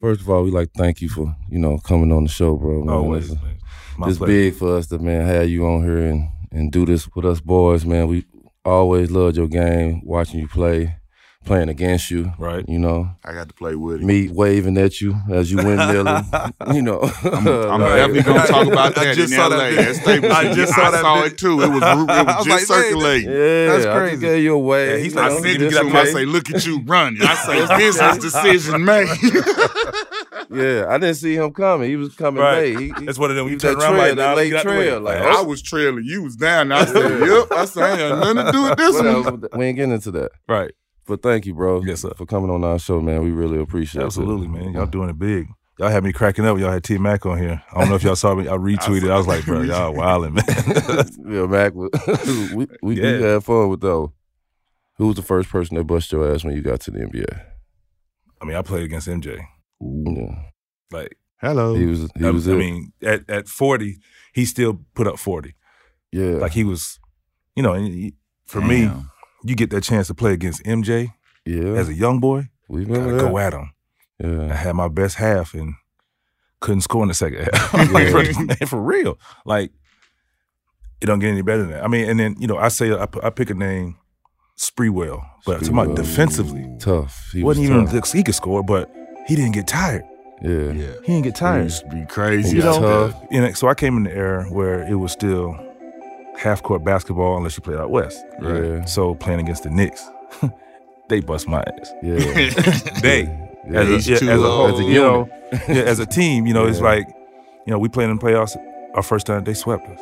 First of all, we like to thank you for you know coming on the show, bro. Man. Always, It's, man. My it's pleasure. big for us to man have you on here and and do this with us boys, man. We always loved your game, watching you play, playing against you. Right. You know, I got to play with him. me waving at you as you windmilling. you know, I'm, I'm Like- definitely gonna talk about I that just in saw LA. that That I just saw I that saw it too. It was, it was was just like, man, circulating. Yeah, That's I crazy. just gave you a wave. Yeah, he's you like, I know, send it to in. I say, "Look at you running." I say, "Business decision made." Yeah, I didn't see him coming. He was coming Right. late. He, he, That's one of them. he You turn that around like, that nah, late get out the way. trail. Like, Like, I oh. was trailing. You was down. I said, "Yep." I said, "I ain't had nothing to do with this one." We ain't getting into that. Right. But thank you, bro. Yes, sir. For coming on our show, man. We really appreciate it. Absolutely, man. Y'all doing it big. Y'all had me cracking up. Y'all had T Mac on here. I don't know if y'all saw me. I retweeted. I was like, bro, y'all wilding, man. yeah, Mac. we we, Yeah. we had fun with though. Who was the first person that bust your ass when you got to the NBA? I mean, I played against MJ. Yeah. Like, Hello. He was. He I, was. I it. mean, at, at 40, he still put up 40. yeah. Like, he was, you know, and he- for me, Damn. You get that chance to play against MJ yeah. as a young boy, we gotta remember that. go at him. Yeah. I had my best half and couldn't score in the second half. like, for, for real. Like, it don't get any better than that. I mean, and then, you know, I say, I, I pick a name, Sprewell, but I'm talking about Sprewell. defensively. Tough. He wasn't was even tough. he could score, but he didn't get tired. Yeah. Yeah. He didn't get It tired. used to be crazy. He was out there. tough. You know, so I came in the era where it was still half court basketball unless you played out west. Yeah. So playing against the Knicks, they bust my ass. Yeah. They Yeah. as a, yeah, too as a old. whole, As a you know, yeah, as a team, you know, it's like, you know, we played in the playoffs. Our first time, they swept us.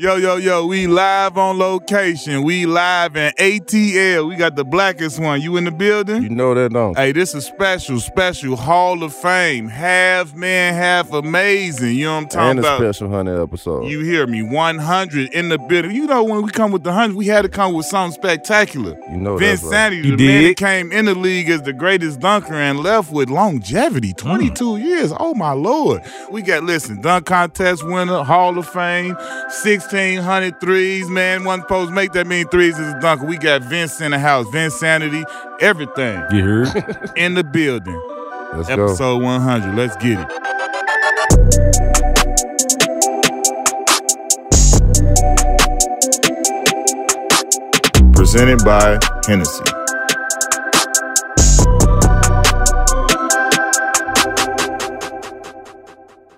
Yo, yo, yo, we live on location. We live in ATL. We got the blackest one. You in the building? You know that, don't? Hey, this is special, special Hall of Fame. Half man, half amazing. You know what I'm talking about? And a about? special hundred episode. You hear me? 100 in the building. You know, when we come with the 100, we had to come with something spectacular. You know Vince that's right. Sandy, You the man that came in the league as the greatest dunker and left with longevity, 22 Mm. years. Oh my lord! We got listen, dunk contest winner, Hall of Fame, 1600 threes. Man, one post make that many threes is a dunker. We got Vince in the house, Vinsanity, everything You heard? in the building. Let's go. Episode 100. Let's get it. Presented by Hennessy.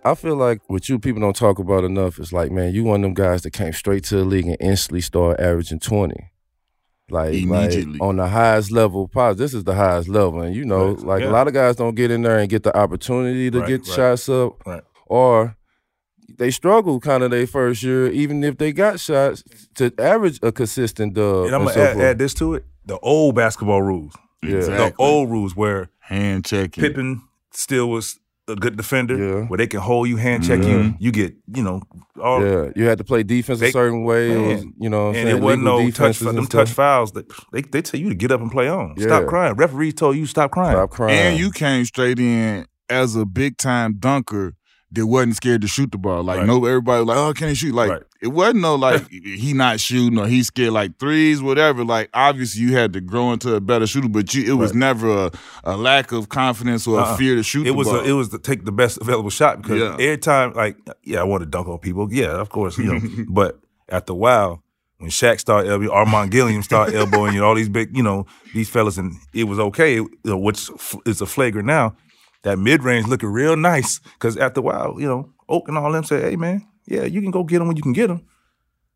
I feel like what you people don't talk about enough is like, man, you one of them guys that came straight to the league and instantly started averaging 20. Like, like Immediately. on the highest level, pos- this is the highest level. And you know, Right. like Yeah. a lot of guys don't get in there and get the opportunity to Right, get right. shots up. Right. Or they struggle kind of their first year, even if they got shots to average a consistent dub. and I'm gonna so add, add this to it: the old basketball rules, Yeah. the old rules where hand checking. Pippen still was a good defender, Yeah. where they can hold you, hand check you. You get, you know, all yeah, you had to play defense a certain way. It Man. was, you know, what I'm and saying? it wasn't no touch them stuff. touch fouls. That they they tell you to get up and play on. Yeah. Stop crying. Referees told you stop crying. Stop crying. And you came straight in as a big time dunker that wasn't scared to shoot the ball. Like Right. no, everybody was like, oh, can he shoot? Like Right. it wasn't no like he not shooting or he scared like threes, whatever. Like obviously you had to grow into a better shooter, but you it was Right. never a, a lack of confidence or Uh-uh. a fear to shoot. It the was ball. a, it was to take the best available shot because Yeah. every time like yeah I want to dunk on people yeah of course you know but after a while when Shaq started elbowing Armon Gilliam started elbowing you know, all these big you know these fellas and it was okay you know, which is a flagrant now that mid range looking real nice because after a while you know Oak and all them say hey man yeah you can go get them when you can get them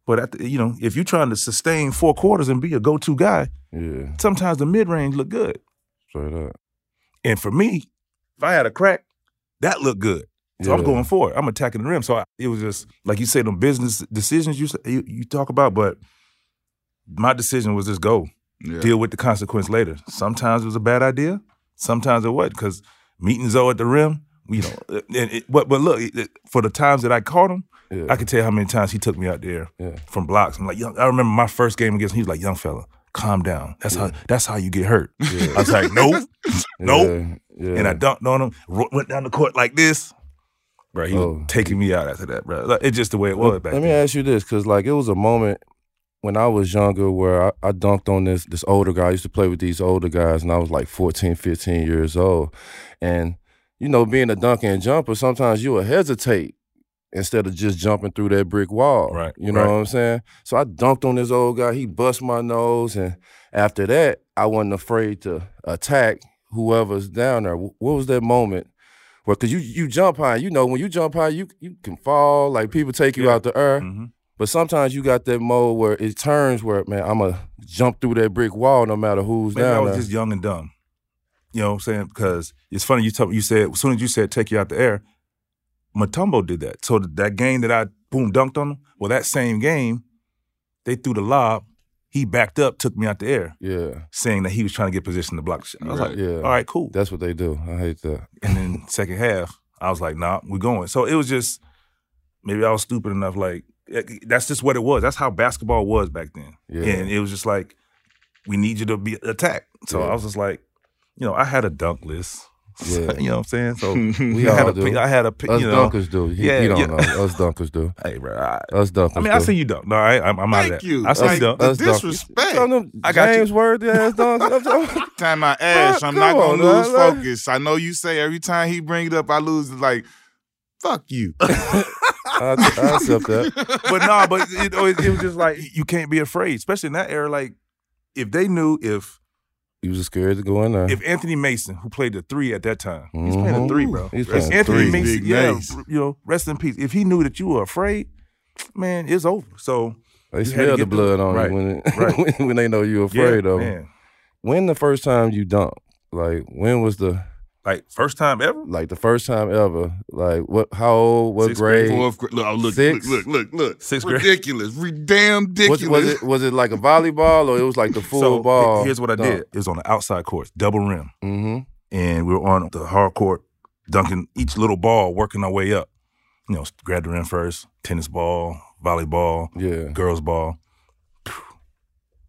but at the, you know if you're trying to sustain four quarters and be a go to guy yeah, sometimes the mid range look good straight up. and for me, if I had a crack, that looked good. So I'm going for it. I'm attacking the rim. So I, it was just like you say, them business decisions you, you you talk about. But my decision was just go Yeah. deal with the consequence later. Sometimes it was a bad idea. Sometimes it wasn't because meeting Zo at the rim. You know, uh, and it, but but look, it- for the times that I caught him, Yeah. I can tell you how many times he took me out there Yeah. from blocks. I'm like, young, I remember my first game against him. He was like, "Young fella, calm down. That's how that's how you get hurt." I was like, "Nope, nope." Yeah, yeah. and I dunked on him, went down the court like this. Bro, he Oh. was taking me out after that, bro. Like, It's just the way it was back Let me then. ask you this, because like it was a moment when I was younger, where I, I dunked on this this older guy. I used to play with these older guys, and I was like 14, 15 years old. And you know, being a dunker and jumper, sometimes you will hesitate instead of just jumping through that brick wall. Right, You know right. what I'm saying? So I dunked on this old guy. He bust my nose, and after that, I wasn't afraid to attack whoever's down there. What was that moment? Well, cause you you jump high, you know when you jump high, you you can fall. Like people take you Yeah. out the air, hmm but sometimes you got that mode where it turns where man, I'm gonna jump through that brick wall no matter who's Maybe I was there. just young and dumb. You know what I'm saying? Because it's funny you told you said as soon as you said take you out the air, Mutombo did that. So that game that I boom dunked on him, well that same game, they threw the lob, he backed up, took me out the air, yeah, saying that he was trying to get position to block the shot. I was Right. like, yeah. all right, cool. That's what they do. I hate that. And then second half, I was like, nah, we're going. So it was just maybe I was stupid enough. Like that's just what it was. That's how basketball was back then. Yeah. And it was just like we need you to be attacked. So Yeah. I was just like, you know, I had a dunk list. Yeah. you know what I'm saying? So We I had all a, do. I had a, pick, Us you know. dunkers do. He, Yeah, he don't yeah. know. Us dunkers do. Hey, bro. I, Us dunkers. I mean, I see you dunk. No, I, I'm, I'm out of Thank that. you. I see Like, you dunk. the Us dunkers. disrespect. Tell them I got you. James Worthy ass dunks. Time I ash. I'm not gonna lose man. focus. I know you say every time he bring it up, I lose. It's like, fuck you. I, I accept that. but no, but it, it was just like you can't be afraid, especially in that era. Like if they knew if You was scared to go in there. if Anthony Mason, who played the three at that time, he's playing the Mhm. three, bro. He's If playing Anthony three. Mason, Big yeah, Mace. you know, rest in peace. If he knew that you were afraid, man, it's over. So they smell the get blood on Right, you when, it, right. when when they know you're yeah, afraid of 'em. man, When the first time you dunked? Like when was the like first time ever. like the first time ever? Like what? How old? What Sixth grade? Fourth grade. Look, oh, look, Six? look, look, look, look. Sixth grade. ridiculous. Damn ridiculous. Was, was it was it like a volleyball or it was like the full so ball? here's what I did. It was on the outside court, double rim, Mm-hmm. and we were on the hard court, dunking each little ball, working our way up. You know, grab the rim first, tennis ball, volleyball, Yeah, girls ball,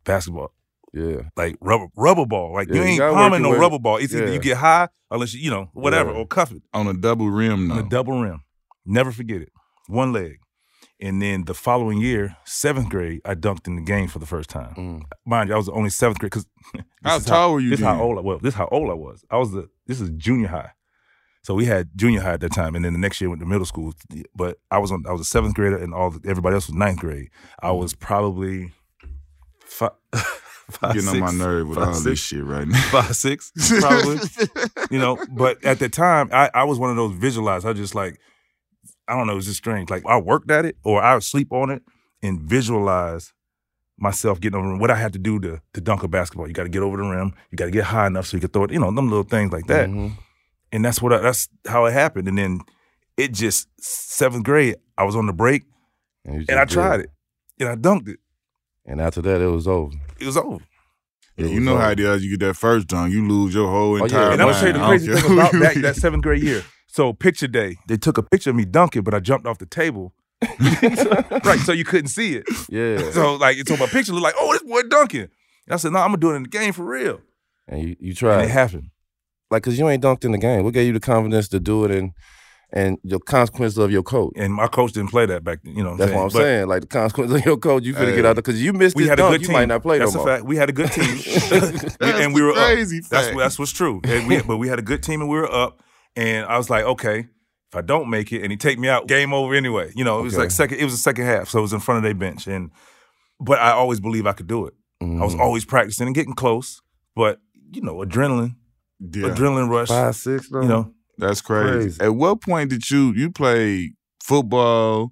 basketball. Yeah. like rubber rubber ball. Like Yeah, you you ain't gotta palming no way- rubber ball. It's either you get high unless you you know whatever Yeah. or cuff it on a double rim? on a double rim. Never forget it. One leg. And then the following year, seventh grade, I dunked in the game for the first time. Mm. Mind you, I was only seventh grade because How tall were you This is how old I was. This is how old I was. I was the this is junior high. So we had junior high at that time, and then the next year went to middle school. But I was on. I was a seventh grader, and all the, everybody else was ninth grade. I was probably five, five Getting on my nerve with five, all six. this shit right now. five six probably. You know but at the time I, I was one of those visualized. I just like i don't know it was just strange. Like i worked at it or i would sleep on it and visualize myself getting over what i had to do to, to dunk a basketball. You got to get over the rim. You got to get high enough so you can throw it you know them little things like that. Mhm. and that's what I, that's how it happened. And then it just seventh grade i was on the break And, and i tried it. And i dunked it And after that, it was over. it was over Yeah, you know over. how it is. You get that first dunk, you lose your whole oh, yeah. entire. And I'm gonna tell you the crazy thing about that, that seventh grade year. So picture day, they took a picture of me dunking, but I jumped off the table. right, so you couldn't see it. Yeah. So like, it's so my picture looked like, oh, this boy dunking. And I said, no, I'm gonna do it in the game for real. and you, you And tried. it happened. like, cause you ain't dunked in the game. What gave you the confidence to do it and and the consequences of your coach? And my coach didn't play that back then. You know, what That's I'm what I'm saying? saying. Like the consequence of your coach, you finna Hey. get out there because you missed But we this had a dunk. good You team. might not play That's no a more. fact. We had a good team, That's and we the were up. That's that's what's true. And we, but we had a good team, and we were up. And I was like, okay, if I don't make it, and he take me out, game over anyway. You know, it was Okay. like second. It was the second half, so it was in front of their bench, and but I always believed I could do it. I was Mhm. always practicing and getting close, but you know, adrenaline, Yeah, adrenaline rush. five six. Though. You know, that's crazy. Crazy. At what point did you you play football,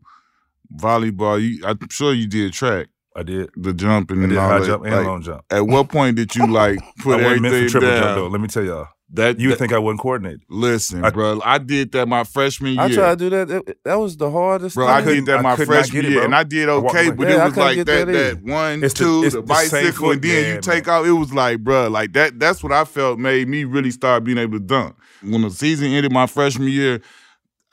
volleyball? You, I'm sure you did track, I did. the jumping I and did all high that. jump and Like, long jump. At what point did you like put I wasn't meant for everything triple down? jump though. Let me tell y'all. That You that- think I wasn't coordinated. Listen, I- bro, I did that my freshman year. I tried to do that. That, that was the hardest. Bro, thing. I did that I my freshman get it, year, and I did okay, away. but Yeah, it was like that, that that, one, It's two, the, the bicycle, foot. and then Yeah, you take out. It was like, bro, like that. That's what I felt made me really start being able to dunk. When the season ended my freshman year,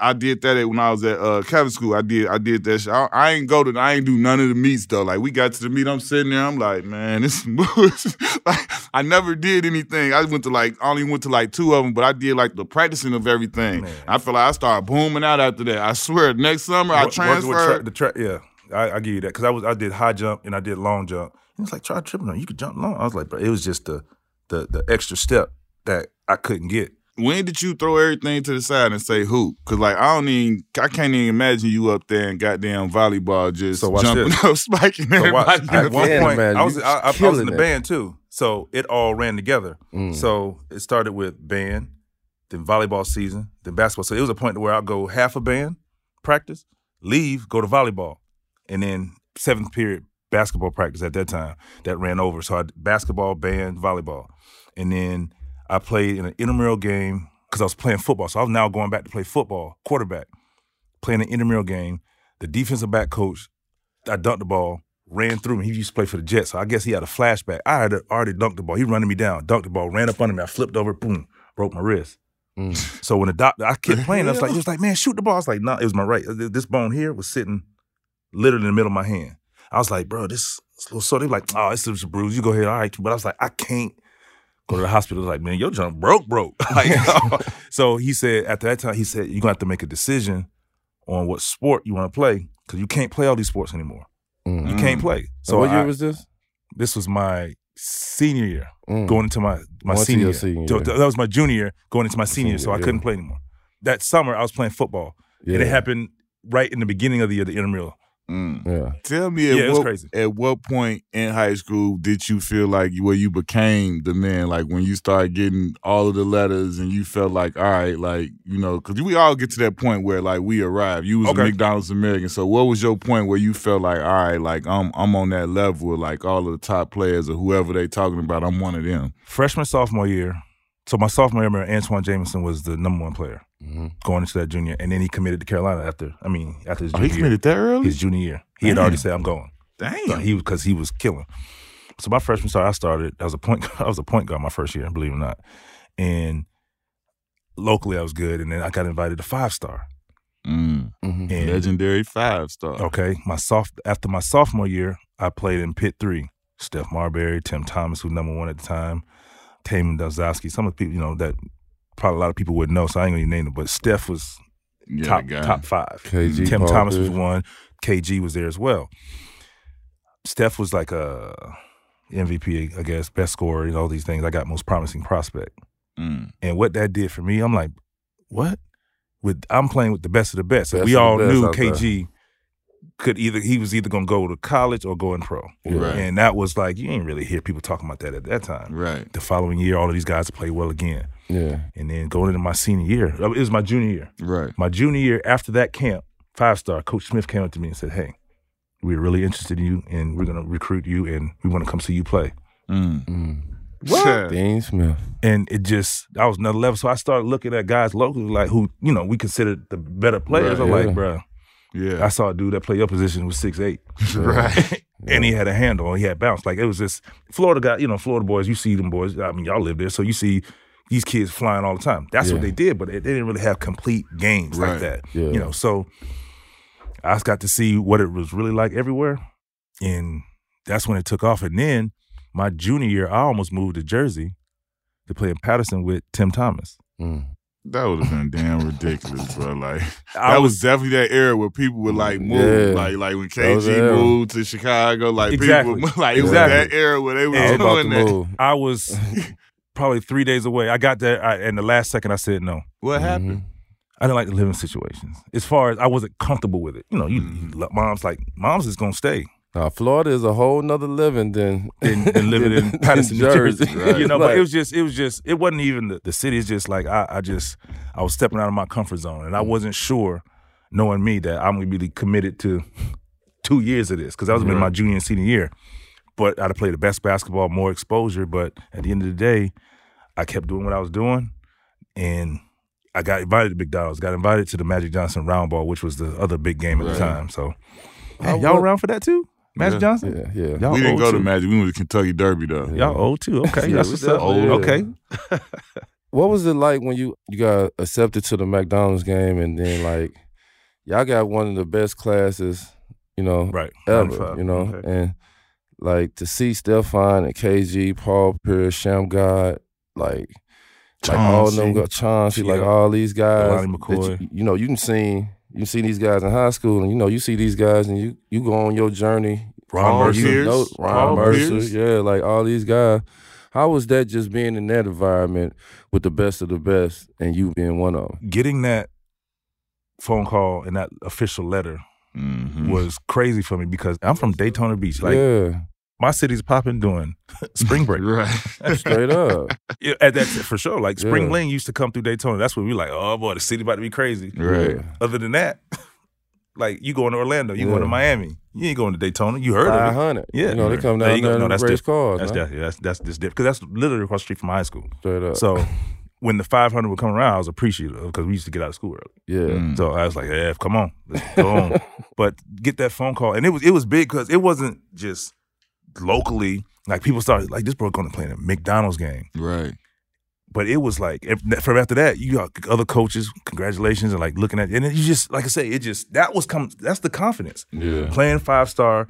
I did that at- when I was at uh, Catholic school. I did, I did that. Shit. I, I ain't go to, I ain't do none of the meets though. Like we got to the meet, I'm sitting there. I'm like, man, this. is like I never did anything. I went to like, I only went to like two of them, but I did like the practicing of everything. Man. I feel like I started booming out after that. I swear, next summer I transferred. tra- the track, yeah. I, I give you that because I was I did high jump and I did long jump. And it's like try tripping on. You could jump long. I was like, bro, it was just the the the extra step that I couldn't get. When did you throw everything to the side and say hoop? Cause like I don't even I can't even imagine you up there and goddamn volleyball just So jumping this. up, spiking So everybody. watch, at one point, imagine. I was I, I, I was in the it. band too, so it all ran together. Mm. So it started with band, then volleyball season, then basketball. So it was a point where I'll go half a band practice, leave, go to volleyball, and then seventh period basketball practice at that time that ran over. So I basketball, band, volleyball, and then I played in an intramural game because I was playing football. So I was now going back to play football, quarterback, playing an intramural game. The defensive back coach, I dunked the ball, ran through me. He used to play for the Jets, so I guess he had a flashback. I had already dunked the ball. He running me down, dunked the ball, ran up under me. I flipped over, boom, broke my wrist. Mm. So when the doctor, I kept playing. I was like, he was like, man, shoot the ball. I was like, no, nah, it was my right. This bone here was sitting literally in the middle of my hand. I was like, bro, this is a little sore. They like, oh, it's just a bruise. You go ahead, all right. But I was like, I can't go to the hospital. Like, man, your jump broke, broke. like, so he said at that time, he said, you're gonna have to make a decision on what sport you want to play because you can't play all these sports anymore. Mm. You can't play. So So what year I- was this? this was my senior year, Mm. going into my my Going senior year. senior So year. that was my junior year, going into my senior year. So I Senior, couldn't play anymore. That summer, I was playing football, and it happened right in the beginning of the year, the intramural. Mm. Yeah. Tell me at Yeah, it was what crazy. at what point in high school did you feel like where you became the man? Like when you started getting all of the letters and you felt like, all right, like you know, because we all get to that point where like we arrive. You was a McDonald's American, so what was your point where you felt like, all right, like I'm I'm on that level with like all of the top players or whoever they talking about. I'm one of them. Freshman, sophomore year. So my sophomore year, Antawn Jamison was the number one player hmm going into that junior, and then he committed to Carolina after. I mean, after his Oh, junior he year. committed that early. His junior year, he had already said, "I'm going." Damn. So he because he was killing. So my freshman start, I started. I was a point. I was a point guard my first year, believe it or not. And locally, I was good, and then I got invited to five star. Mm. hmm And Legendary five star. okay, my soft after my sophomore year, I played in Pit Three. Steph Marbury, Tim Thomas, who number one at the time, Taman Dozowski. Some of the people, you know, that probably a lot of people wouldn't know, so I ain't gonna name them. But Steph was Yeah, top top five. KG Tim Paul Thomas was one. KG was there as well. Steph was like a MVP, I guess, best scorer, and all these things. I got most promising prospect. Mm. And what that did for me, I'm like, what? With I'm playing with the best of the best. And Best we all best knew out there. KG could either he was either gonna go to college or go in pro. Right. And that was like you ain't really hear people talking about that at that time. Right. The following year, all of these guys play well again. Yeah. And then going into my senior year, it was my junior year. Right. My junior year, after that camp, five star, Coach Smith came up to me and said, Hey, we're really interested in you and we're gonna recruit you and we want to come see you play. Mm. Mm. What? Dean Smith. And it just that was another level. So I started looking at guys locally like who, you know, we considered the better players. Right, I'm yeah. like, bruh, Yeah. I saw a dude that played your position was six eight. right. and he had a handle and he had bounce. Like it was just Florida guy, you know, Florida boys, you see them boys. I mean, y'all live there, so you see these kids flying all the time. That's what they did, but they, they didn't really have complete games Right. like that. Yeah. You know, so I just got to see what it was really like everywhere. And that's when it took off. And then my junior year, I almost moved to Jersey to play in Paterson with Tim Thomas. Mm. That would have been damn ridiculous, bro. Like I that was, definitely that era where people would like move, Yeah. like like when That KG moved to Chicago, like Exactly. people like it Exactly. was that era where they were I was about to doing that. move. I was probably three days away. I got there, I, and the last second I said no. What happened? Mhm. I didn't like to live in situations. As far as I wasn't comfortable with it. You know, you, Mm-hmm. you mom's like, mom's is gonna stay. Now, Florida is a whole nother living than than, than living in Paterson, New Jersey. Right. You know, but it was just, it was just, it wasn't even the, the city. It's just like I, I just, I was stepping out of my comfort zone, and I mm. wasn't sure, knowing me, that I'm gonna be committed to two years of this because I was in my junior and senior year. But I'd have played the best basketball, more exposure. But at the end of the day, I kept doing what I was doing, and I got invited to McDonald's. Got invited to the Magic Johnson Round Ball, which was the other big game at the time. So, I y'all around for that too, Magic Yeah. Johnson? yeah, yeah. Y'all we didn't old go to. Magic. We went to Kentucky Derby though. Y'all old too. Okay, Yeah, that's what's up. definitely is. Okay. What was it like when you you got accepted to the McDonald's game and then like y'all got one of the best classes, you know, Right. ever, 95. you know, Okay. and like to see Stephon and KG, Paul Pierce, Shammgod, like like all them Chauncey. go Chauncey, like all these guys, Lonnie McCoy. You, you know, you can see you see these guys in high school, and you know you see these guys, and you you go on your journey. Ron Paul Mercer. you Pierce. know Ron Paul Mercer, Pierce. yeah, like all these guys. How was that just being in that environment with the best of the best, and you being one of them? Getting that phone call and that official letter Mhm. was crazy for me because I'm from Daytona Beach. Like yeah, my city's popping doing spring break. right. straight up. Yeah, at that for sure. Like spring Yeah. bling used to come through Daytona. That's when we were like, oh boy, the city about to be crazy. Right. Other than that, like you going to Orlando, you going to Miami, you ain't going to Daytona. You heard Five of it. hundred. Yeah. you know they come There down you go. there No, that's race different. cars. That's huh? that, yeah, that's that's just different because that's literally across the street from my high school. Straight up. So when the 500 would come around, I was appreciative because we used to get out of school early. yeah, Mm. So I was like, yeah, come on, let's go on. but get that phone call, and it was it was big because it wasn't just locally. Like people started like this bro going to play in a McDonald's game, Right. but it was like if, from after that you got other coaches, congratulations, and like looking at and then you just like I say, it just that was come that's the confidence. yeah, Playing five star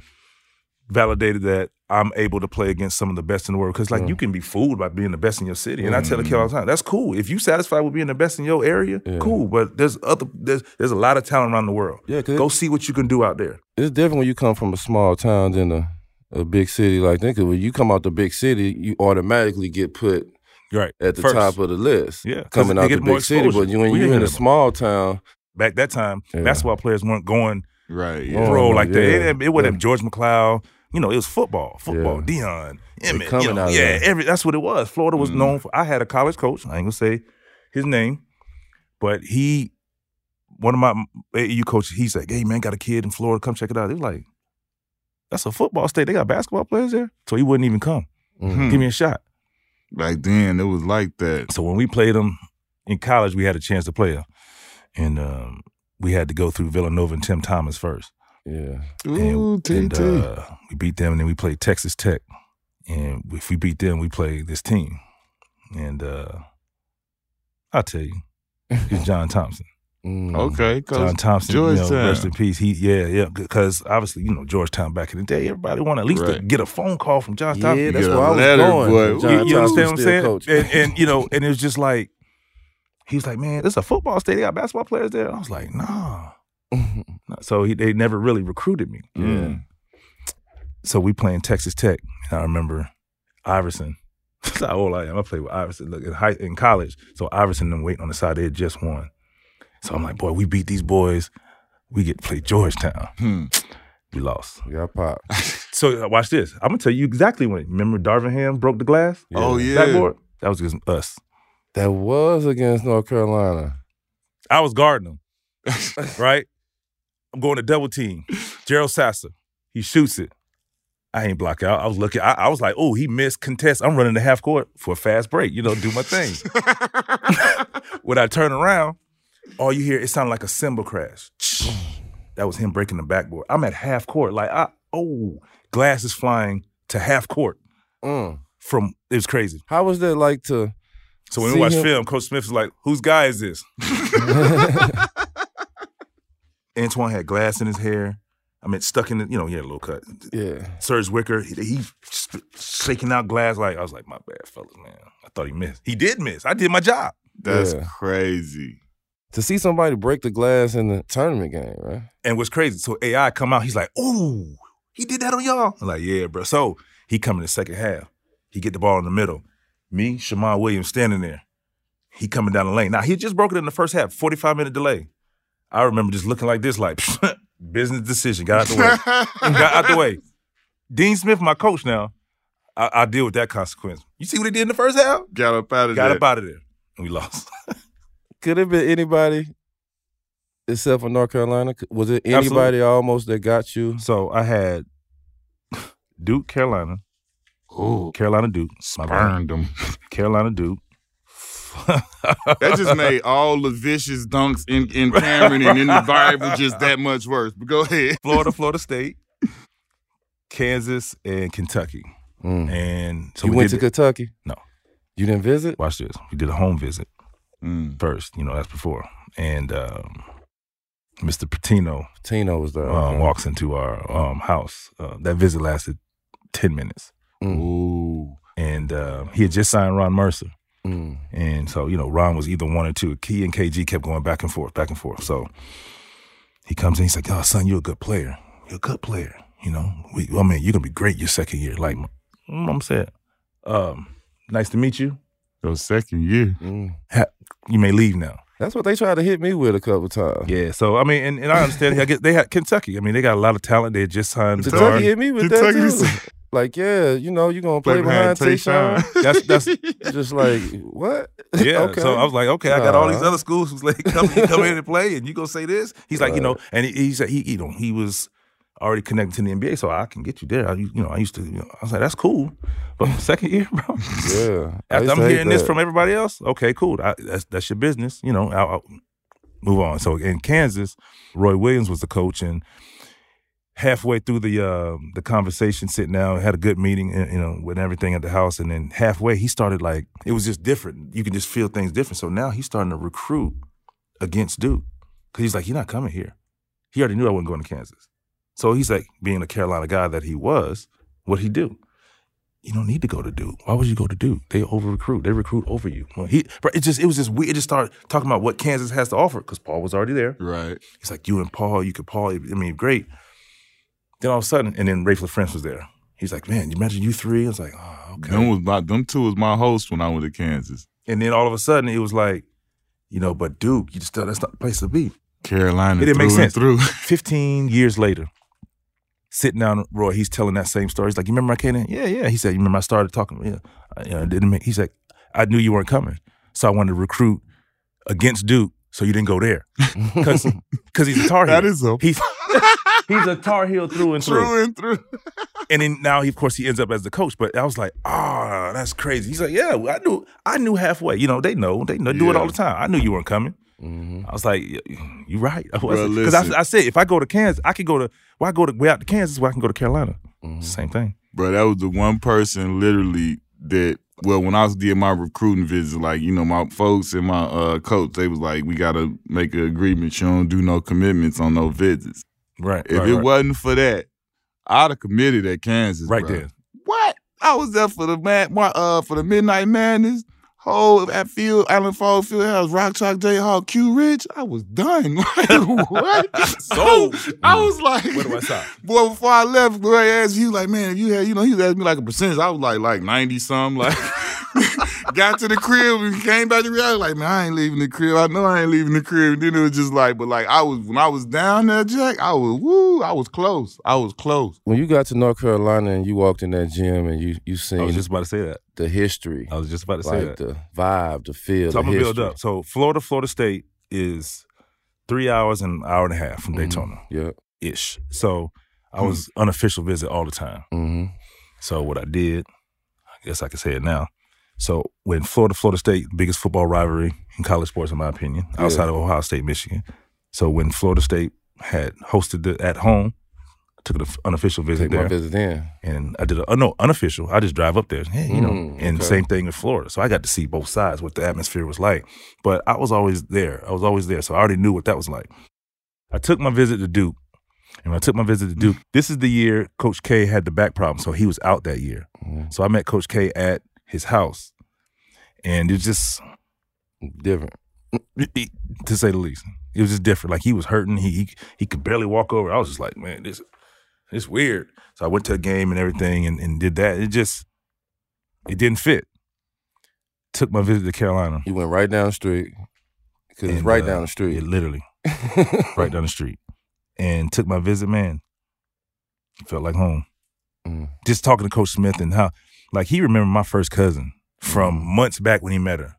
validated that I'm able to play against some of the best in the world because like Yeah. you can be fooled by being the best in your city, and I tell the kid all the mm. time, that's cool. If you satisfied with being the best in your area, Yeah. cool. But there's other there's there's a lot of talent around the world. yeah. Go see what you can do out there. it's different when you come from a small town than a, a big city like that. 'Cause when you come out the big city, you automatically get put Right. at the First. top of the list. Yeah, 'cause coming they out the get more big city. But you, when you're in a small town, Back that time, Yeah. basketball players weren't going Right. Oh, Yeah. pro like yeah. that. It, it wasn't Yeah. George McCloud. You know, it was football, football. Yeah. Deion, Emmitt. coming You know, out yeah, every that's what it was. Florida was Mm. known for. I had a college coach. I ain't gonna say his name, but he, one of my AAU coaches, he's like, "Hey man, got a kid in Florida. Come check it out." It's like, that's a football state. They got basketball players there, so he wouldn't even come. mm, Give me a shot. Back then, it was like that. So when we played them in college, we had a chance to play them, and um, we had to go through Villanova and Tim Thomas first. yeah, Ooh, and, TT. and, uh, we beat them, and then we played Texas Tech. And if we beat them, we play this team. And uh, I'll tell you, it's John Thompson. Mm, okay. 'cause John Thompson, you know, Georgetown. rest in peace. He, yeah, yeah, because obviously, you know, Georgetown back in the day, everybody wanted at least to get a phone call from John Yeah, Thompson. that's get where a I was letter, going. boy. John you, you understand what I'm saying? coach. And, and you know, and it was just like he was like, "Man, this is a football state. They got basketball players there." I was like, "Nah." So he, they never really recruited me. Mm. So we playing Texas Tech, and I remember Iverson. That's how old I am. I played with Iverson. Look in high in college. So Iverson and them waiting on the side. They had just won. So I'm like, boy, we beat these boys. We get to play Georgetown. Hmm. We lost. yeah, pop. So uh, watch this. I'm gonna tell you exactly when. Remember Darvin Ham broke the glass Oh yeah. backboard? That was against us. That was against North Carolina. I was guarding him. right? I'm going to double team. Gerald Sasser. He shoots it. I ain't block out. I was looking. I, I was like, oh, he missed contest. I'm running the half court for a fast break. You know, do my thing. when I turn around, all you hear it sounded like a cymbal crash. that was him breaking the backboard. I'm at half court. Like, I, oh, glass is flying to half court Mm. from. It was crazy. How was that like to? So when See we watch him- film, Coach Smith was like, "Whose guy is this?" Antawn had glass in his hair. I mean, stuck in the, you know, he had a little cut. Yeah, Serge Zwikker, he, he shaking out glass like I was like, my bad, fellas, man. I thought he missed. He did miss. I did my job. That's Yeah. crazy. To see somebody break the glass in the tournament game, right? And what's crazy, so AI come out, he's like, "Ooh, he did that on y'all." I'm like, "Yeah, bro." So he come in the second half. He get the ball in the middle. Me, Shammond Williams standing there. He coming down the lane. Now he just broke it in the first half, 45 minute delay. I remember just looking like this, like business decision. Got out the way. got out the way. Dean Smith, my coach now. I, I deal with that consequence. You see what he did in the first half? Got up out of Got there. up out of there. And we lost. Could it be anybody except for North Carolina? Was it anybody Absolutely. almost that got you? so I had Duke, Carolina, Ooh, Carolina Duke, my bad. burned them. Carolina Duke. That just made all the vicious dunks in, in Cameron and in the Bible just that much worse. But go ahead. Florida, Florida State, Kansas, and Kentucky. Mm. And so you we went to did, Kentucky? No. You didn't visit? watch this. We did a home visit Mm. first. You know, that's before. And um, Mr. Pitino Tino was there. uh, okay. walks into our um, house. Uh, that visit lasted ten minutes, Mm. Ooh. and uh, he had just signed Ron Mercer. Mm. And so, you know, Ron was either one or two. Key and KG kept going back and forth, back and forth. So he comes in. He's like, "Oh, son, you're a good player. You're a good player. You know, we, I mean, you're gonna be great your second year." Like, I'm saying, um, nice to meet you. Your second year. Mm. Ha- you may leave now. That's what they tried to hit me with a couple times. Yeah. So I mean, and, and I understand. I guess they had Kentucky. I mean, they got a lot of talent. They just signed. Kentucky guard. hit me with Kentucky that too. Like, yeah, you know, you're gonna play, Play behind behind Tayshaun. That's that's Just like what? Yeah, okay. so I was like, okay, I got all these other schools who's like, come, come in and play, and you gonna say this? He's like, you know, and he, he said he, you know, he was already connected to the NBA, so I can get you there. I, you know, I used to, you know, I was like, that's cool, but second year, bro. yeah. After I'm hearing this from everybody else, okay, cool. I, that's that's your business, you know. I'll, I'll move on. So in Kansas, Roy Williams was the coach, and halfway through the uh, the conversation, sitting down, had a good meeting, you know, with everything at the house, and then halfway he started like it was just different. You can just feel things different. So now he's starting to recruit against Duke because he's like, you're not coming here. He already knew I wasn't going to Kansas. So he's like, being a Carolina guy that he was, what'd he do? You don't need to go to Duke. Why would you go to Duke? They over recruit. They recruit over you. Well, he, but it just, it was just weird. It just started talking about what Kansas has to offer because Paul was already there. Right. He's like, you and Paul, you could Paul. I mean, great. Then all of a sudden, and then Raef LaFrentz was there. He's like, man, you imagine you three? I was like, oh, okay. Them was my them two was my host when I went to Kansas. And then all of a sudden, it was like, you know, but Duke, you just that's not the place to be. Carolina It didn't make sense. through. 15 years later, sitting down, Roy, he's telling that same story. He's like, you remember I came in? Yeah, yeah. He said, you remember I started talking? Uh, yeah. I, you know, didn't make, he's like, I knew you weren't coming. So I wanted to recruit against Duke so you didn't go there. Because he's a Tar Heel. That is a He's, he's a Tar Heel through and through. through and through. And then now, he, of course, he ends up as the coach. But I was like, oh, that's crazy. He's like, yeah, I knew, I knew halfway. You know, they know, they know, do it all the time. I knew you weren't coming. Mhm. I was like, you right. Because. I, I said, if I go to Kansas, I could go to, well, I go to way out to Kansas, where I can go to Carolina. Mm-hmm. Same thing. Bro, that was the one person literally that well, when I was doing my recruiting visit, like, you know, my folks and my uh coach, they was like, We gotta make an agreement. You don't do no commitments on no visits. Right. If right, it right. wasn't for that, I'd have committed at Kansas. right bro. there. What? I was there for the man, my, uh, for the Midnight Madness. Whole at Field, Allen Fall Field House, Rock Chalk, J Hall, Q Rich. I was done. Like, what? Sold. I was like, Where do I stop? Boy, before I left, boy, I asked was like, man, if you had, you know, he was asking me like a percentage. I was like, like 90 something. Like, got to the crib and came back to reality. Like, man, I ain't leaving the crib. I know I ain't leaving the crib. And then it was just like, but like, I was, when I was down there, Jack, I was, woo, I was close. I was close. When you got to North Carolina and you walked in that gym and you you seen I was just about to say that. the history, I was just about to say like that. the vibe, the feel, So the I'm gonna build up. So Florida, Florida State is three hours and an hour and a half from Mhm. Daytona Yeah. ish. So I was unofficial visit all the time. hmm So what I did, I guess I can say it now. So when Florida, Florida State, biggest football rivalry in college sports, in my opinion, outside of Ohio State, Michigan. So when Florida State had hosted the, at home, I took an unofficial visit Take there, my visit in. and I did a oh, no unofficial. I just drive up there, hey, you know, Mm, and okay. same thing in Florida. So I got to see both sides, what the atmosphere was like. But I was always there. I was always there, so I already knew what that was like. I took my visit to Duke, and when I took my visit to Duke, this is the year Coach K had the back problem, so he was out that year. Mhm. So I met Coach K at his house, and it was just Different. to say the least. It was just different. Like he was hurting. He he, he could barely walk over. I was just like, man, this it's weird. So I went to a game and everything and, and did that. It just it didn't fit. Took my visit to Carolina. You went right down the street because it's and, right uh, down the street. yeah, literally right down the street. And took my visit, man. Felt like home. Mm. Just talking to Coach Smith and how like he remembered my first cousin from Mm. months back when he met her.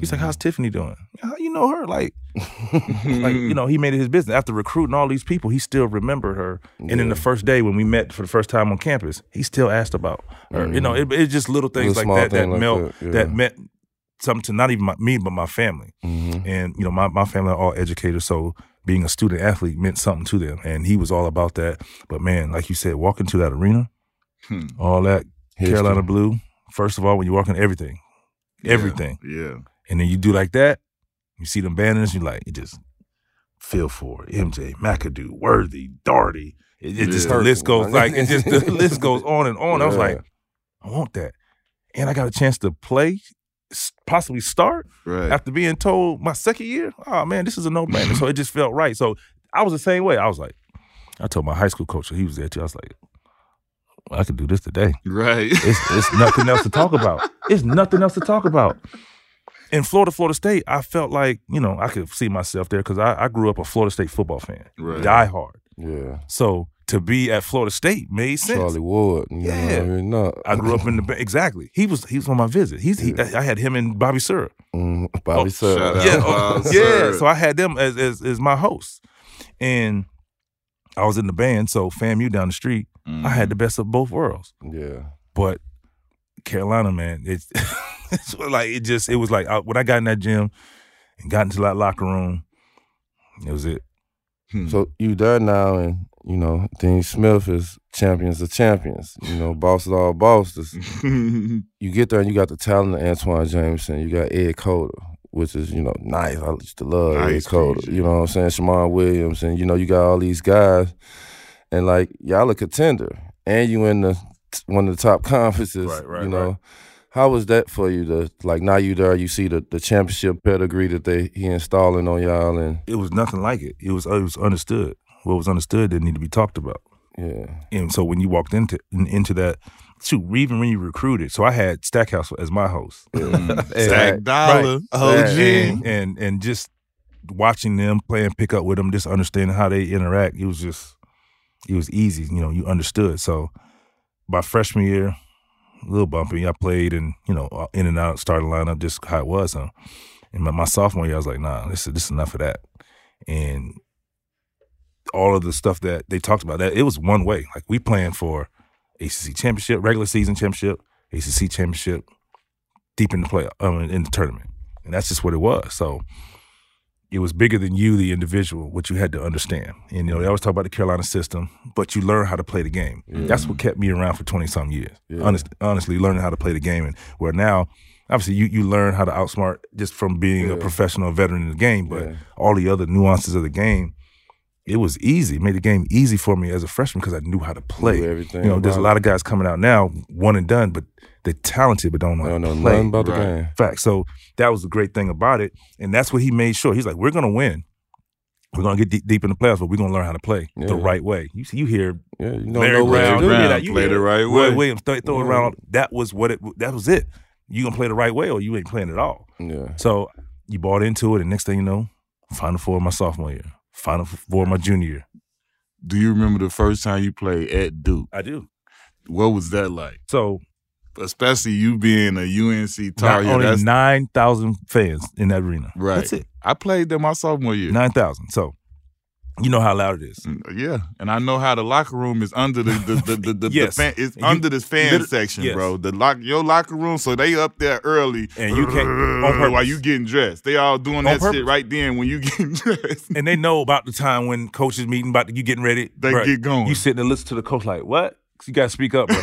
He's like, "How's Tiffany doing? How you know her? Like, like you know, he made it his business. After recruiting all these people, he still remembered her. And then the first day when we met for the first time on campus, he still asked about her. You know, it, it's just little things Little like that that like melt that, yeah. that meant something to not even my, me but my family. Mhm. And you know, my my family are all educators, so being a student athlete meant something to them. And he was all about that. But man, like you said, walking to that arena, Hmm. all that History. Carolina blue. First of all, when you walk in everything, everything Yeah. and then you do like that, you see them banners, you like, you just feel for it. MJ, McAdoo, Worthy, Daugherty. It, it just the list goes like it just the list goes on and on. I was like, I want that. And I got a chance to play, possibly start Right. after being told my second year, oh man, this is a no brainer. so it just felt right. So I was the same way. I was like, I told my high school coach, he was there too. I was like, well, I could do this today. Right. It's, it's nothing else to talk about. It's nothing else to talk about. In Florida, Florida State, I felt like, you know, I could see myself there because I, I grew up a Florida State football fan. Right. Die hard. Yeah. So to be at Florida State made sense. Charlie Ward. You Yeah. I mean, no. I grew up in the exactly. He was he was on my visit. He's he, I had him and Bobby Sura. Mm, Bobby Oh, Sir. shout out. Yeah, Bob yeah. So I had them as, as as my hosts, and I was in the band. So FAMU down the street, I had the best of both worlds. Yeah. But Carolina, man, it's, it's like it just it was like I, when I got in that gym and got into that locker room, it was it. Hmm. So you there now, and you know Dean Smith is champions of champions. You know, boss is all bosses. You get there and you got the talent of Antawn Jamison. You got Ed Cota, which is you know nice. I used to love Nice Ed Cota. You know what I'm saying? Shammond Williams, and you know you got all these guys, and like y'all a contender, and you in the one of the top conferences. Right, right, You know. right. How was that for you? To like now you there, you see the, the championship pedigree that they he installing on y'all, and It was nothing like it. It was it was understood. What was understood didn't need to be talked about. yeah, And so when you walked into into that, shoot, even when you recruited, so I had Stackhouse as my host. Mm. Stack dollar. OG. and, and and just watching them playing and pick up with them, just understanding how they interact, it was just it was easy. You know, you understood. So by freshman year, a little bumpy. I played and you know uh, in and out starting lineup, just how it was. And my, my sophomore year, I was like, nah, this is this is enough of that. And all of the stuff that they talked about, that it was one way. Like we playing for ACC championship, regular season championship, ACC championship, deep in the play, um, in the tournament, and that's just what it was. So it was bigger than you, the individual, what you had to understand. And you know, they always talk about the Carolina system, but you learn how to play the game. That's what kept me around for twenty some years. Honest, honestly, learning how to play the game, and where now. Obviously, you, you learn how to outsmart just from being a professional veteran in the game, but Yeah. all the other nuances of the game, it was easy. It made the game easy for me as a freshman because I knew how to play. You know, there's a lot of guys coming out now, one and done, but they're talented, but don't know I how don't to know play. nothing about the game. Fact. So that was the great thing about it, and that's what he made sure. He's like, we're gonna win. We're gonna get deep, deep in the playoffs, but we're gonna learn how to play Yeah. the right way. You see, you hear Yeah, you don't Larry know Brown, do. you hear Brown, that, you play hear the right Roy way. Williams th- throw it Yeah. around. That was what it. That was it. You gonna play the right way, or you ain't playing at all. Yeah, So you bought into it, and next thing you know, Final Four my sophomore year, Final Four my junior year. Do you remember the first time you played at Duke? I do. What was that like? So Especially you being a UNC Tar not Heel. only That's nine thousand fans in that arena. right. That's it. I played there my sophomore year. Nine thousand. So you know how loud it is. Mm, Yeah, and I know how the locker room is under the the the, the, the, Yes. the fan, it's You under this fan liter- section, yes. bro. The lock your locker room, so they up there early, And you can't- while you getting dressed. They all doing that purpose. shit right then when you getting dressed. And they know about the time when coaches meeting about you getting ready. They Bruh, get going. You sitting and listen to the coach like, what? You gotta speak up, bro.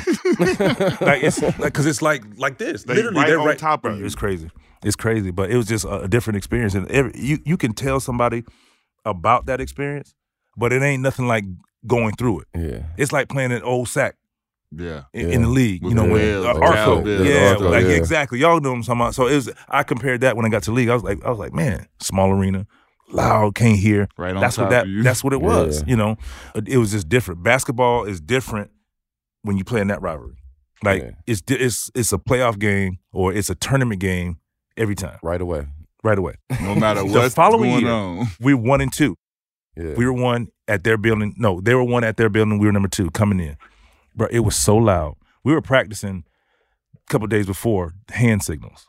like it's like because it's like like this. They Literally, right they're on right top of you. It's crazy. It's crazy, but it was just a, a different experience, and every, you you can tell somebody about that experience, but it ain't nothing like going through it. yeah. It's like playing an old sack yeah, in, Yeah. in the league. With you know, the when Wells, uh, Arco, Cowbells. yeah, Arco, like yeah. exactly. Y'all know what I'm talking about. So it was. I compared that when I got to the league. I was like, I was like, man, small arena, loud, can't hear. right on that's top what that. of you. That's what it was. Yeah. You know, it it was just different. Basketball is different when you play in that rivalry. Like Yeah. it's it's it's a playoff game or it's a tournament game every time, Right away. right away. no matter what. The following going year. on. We're one and two. Yeah. We were one at their building. No, they were one at their building. We were number two coming in. Bro, it was so loud. We were practicing a couple days before hand signals.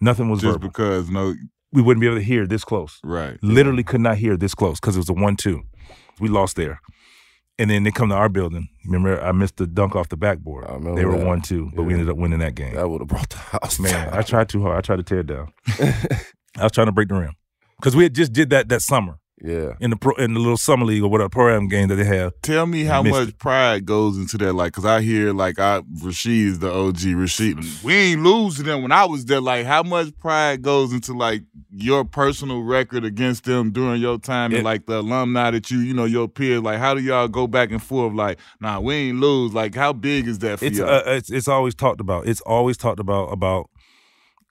Nothing was Just verbal. because no, We wouldn't be able to hear this close. right? Literally could not hear this close because it was a one-two. We lost there, and then they come to our building. Remember, I missed the dunk off the backboard. They were that. one-two, but we ended up winning that game. that would have brought the house. Man, I tried too hard. I tried to tear it down. I was trying to break the rim because we had just did that that summer yeah. in the pro, in the little summer league or whatever program game that they have. Tell me how Missed much pride goes into that, like, cause I hear like I Rasheed is the OG. Rasheed, we ain't lose to them when I was there. Like, how much pride goes into like your personal record against them during your time, It- and like the alumni that you, you know, your peers. Like, how do y'all go back and forth? Like, nah, we ain't lose. Like, how big is that for It's y'all? uh, it's it's always talked about. It's always talked about about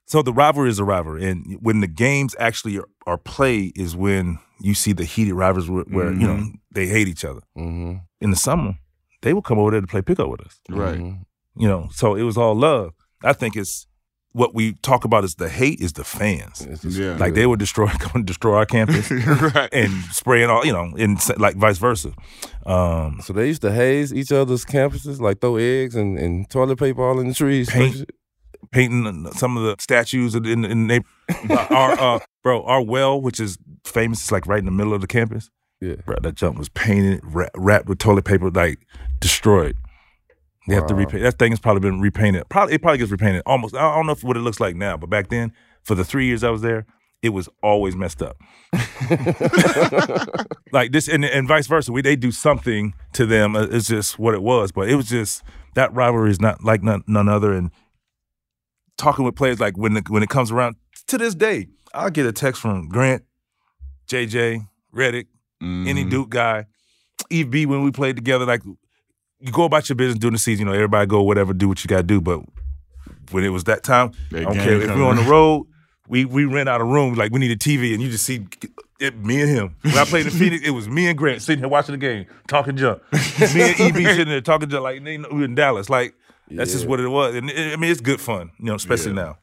So the rivalry is a rivalry, and when the games actually are, are played is when you see the heated rivalries where, where you know they hate each other. Mm-hmm. In the summer, they would come over there to play pickup with us. Right. Mhm. You know, so it was all love. I think it's what we talk about is the hate is the fans. It's just- Yeah. Like they would destroy, come destroy our campus right. and spraying all, you know, and like vice versa. Um, So they used to haze each other's campuses, like throw eggs and, and toilet paper all in the trees. Paint. Painting some of the statues in, in, in our uh, bro, our well, which is famous, is like right in the middle of the campus. Yeah. Bro, that jump was painted, wra- wrapped with toilet paper, like destroyed. They have to repaint. That thing has probably been repainted. Probably it probably gets repainted almost. I don't know what it looks like now, but back then, for the three years I was there, it was always messed up. like this, and, and vice versa. We they do something to them. uh, It's just what it was. But it was just that rivalry is not like none, none other. And talking with players, like when the, when it comes around to this day, I'll get a text from Grant, JJ, Redick, any Mhm. Duke guy, EB when we played together. Like you go about your business during the season. You know, everybody go whatever, do what you got to do. But when it was that time, That I don't care if we're on the road. We we rent out a room like we need a TV, and you just see it, me and him. When I played in Phoenix, it was me and Grant sitting here watching the game, talking junk. me and EB sitting there talking junk like we in Dallas. Like that's just what it was. And it- I mean, it's good fun, you know, especially now.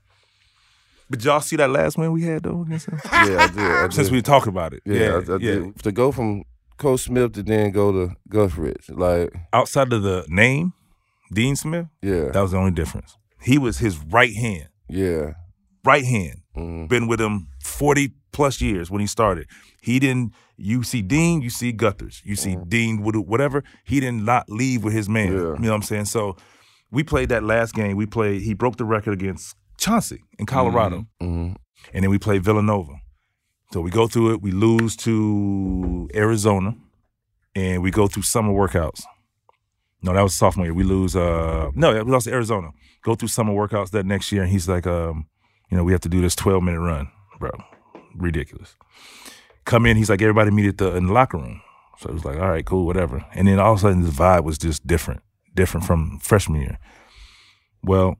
But y'all see that last win we had though against them? Yeah, I did. I Since did. we talk about it, yeah, yeah, I, I yeah. did. To go from Coach Smith to then go to Guthridge, like, Outside of the name, Dean Smith, yeah, that was the only difference. He was his right hand, yeah. right hand. Mhm. been with him 40 plus years when he started. He didn't, you see Dean, you see Guthers, you see Dean, would- whatever. He did not leave with his man. Yeah. You know what I'm saying? So we played that last game. We played, he broke the record against Chauncey in Colorado. Mhm. And then we played Villanova. So we go through it, we lose to Arizona, and we go through summer workouts. No, that was sophomore year. We lose uh no, we lost to Arizona. Go through summer workouts that next year, and he's like, um, you know, we have to do this 12 minute run, bro. Ridiculous. Come in, he's like, everybody meet at the in the locker room. So it was like, all right, cool, whatever. And then all of a sudden, the vibe was just different, different from freshman year. Well,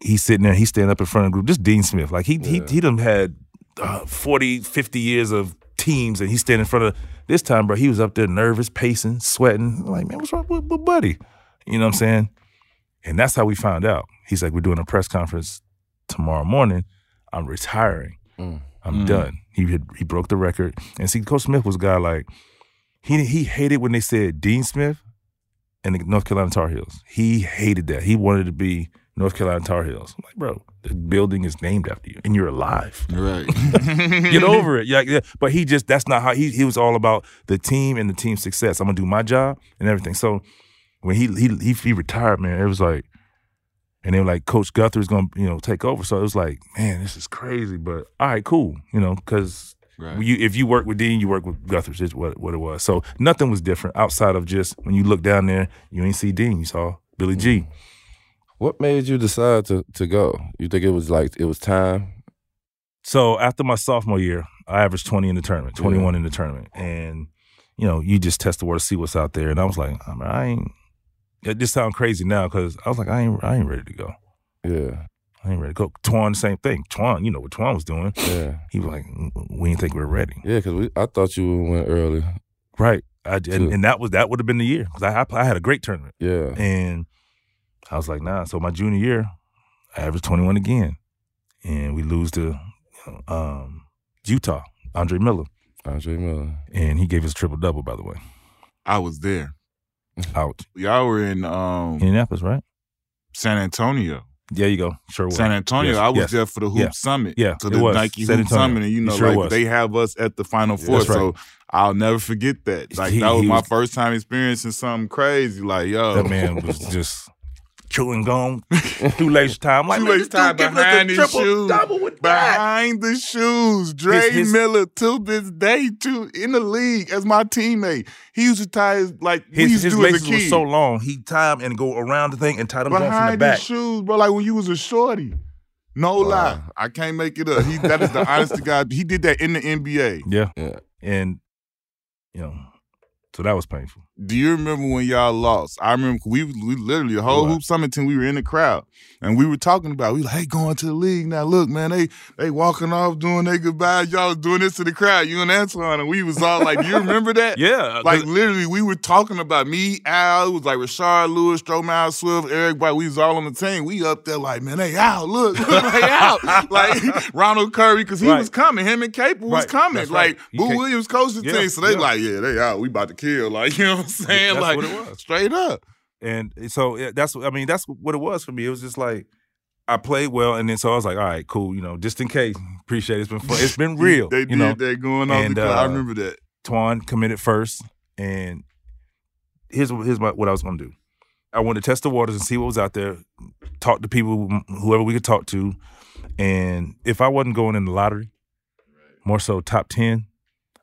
he's sitting there, he's standing up in front of the group, just Dean Smith. Like he he he done had uh, 40, 50 years of teams, and he's standing in front of this time, bro. He was up there nervous, pacing, sweating. I'm like, man, what's wrong with, with Buddy? You know what I'm saying? And that's how we found out. He's like, we're doing a press conference tomorrow morning. I'm retiring. Mm. I'm done. He had, he broke the record. And see, Coach Smith was a guy like he he hated when they said Dean Smith and the North Carolina Tar Heels. He hated that. He wanted to be North Carolina Tar Heels. I'm like, bro, the building is named after you, and you're alive. Right. Get over it. Yeah, yeah. But he just that's not how he he was all about the team and the team's success. I'm gonna do my job and everything. So when he he he, he retired, man, it was like, and then like Coach Guthrie's gonna you know take over. So it was like, man, this is crazy. But all right, cool. You know, because Right. you if you work with Dean, you work with Guthrie. Is what what it was. So nothing was different outside of just when you look down there, you ain't see Dean, you saw Billy G. Mm. What made you decide to to go? You think it was like it was time? So after my sophomore year, I averaged 20 in the tournament, 21 in the tournament. And, you know, you just test the water, see what's out there. And I was like, I, mean, I ain't, it just sounds crazy now because I was like, I ain't, I ain't ready to go. Yeah, I ain't ready to go. Twan, the same thing. Twan, you know what Twan was doing. yeah, He was like, "Mm, we didn't think we were ready. yeah. Because I thought you went early. Right. I, and, and that was, that would have been the year because I, I, I had a great tournament. Yeah, And I was like, nah. So my junior year, I averaged 21 again. And we lose to um, Utah, Andre Miller. Andre Miller. And he gave us a triple double, by the way. I was there. Out. Y'all were in um, Indianapolis, right? San Antonio. There you go. Sure was. San Antonio. Yes, I was yes. there for the Hoop Yeah. Summit. Yeah, So it the was. Nike San Hoop Antonio. Summit, and you know, sure like was. they have us at the Final Four. Right. So I'll never forget that. Like He- that was my was- first time experiencing something crazy. Like yo, That man was just chewing gum through leisure time. Like, Too man, much this dude time giving us behind the his triple shoes. double with that. behind the shoes. Dre His- his- Miller to this day, too, in the league as my teammate. He used to tie his like we His, used to his do as a laces were so long, he tie them and go around the thing and tie them down from the back. his shoes, bro. Like when you was a shorty. No lie, I can't make it up. He that is the honest to God. He did that in the NBA. Yeah. Yeah. And, you know, so that was painful. Do you remember when y'all lost? I remember we we literally the whole Right. hoop summit team. We were in the crowd and we were talking about. We like, hey, going to the league now. Look, man, they they walking off doing their goodbyes. Y'all was doing this to the crowd. You and Antawn, and we was all like, do you remember that? Yeah, like literally, we were talking about me, Al. It was like Rashard Lewis, Stromile Swift, Eric White. We was all on the team. We up there like, man, they out. Look, look, they out. Like Ronald Curry, because he Right. was coming. Him and Capel was Right. coming. That's. Like He Boo Williams coached the Yeah, team, so they yeah. like, yeah, they out. We about to kill. Like you know I'm saying? That's like what it was. straight up. And so that's what I mean that's what it was for me. It was just like I played well, and then so I was like, all right, cool, you know, just in case. Appreciate it. It's been fun. It's been real. They you did know, that going on. And, the clock. I uh, remember that. Twan committed first, and here's here's my, what I was going to do. I wanted to test the waters and see what was out there, talk to people, whoever we could talk to, and if I wasn't going in the lottery, more so top ten,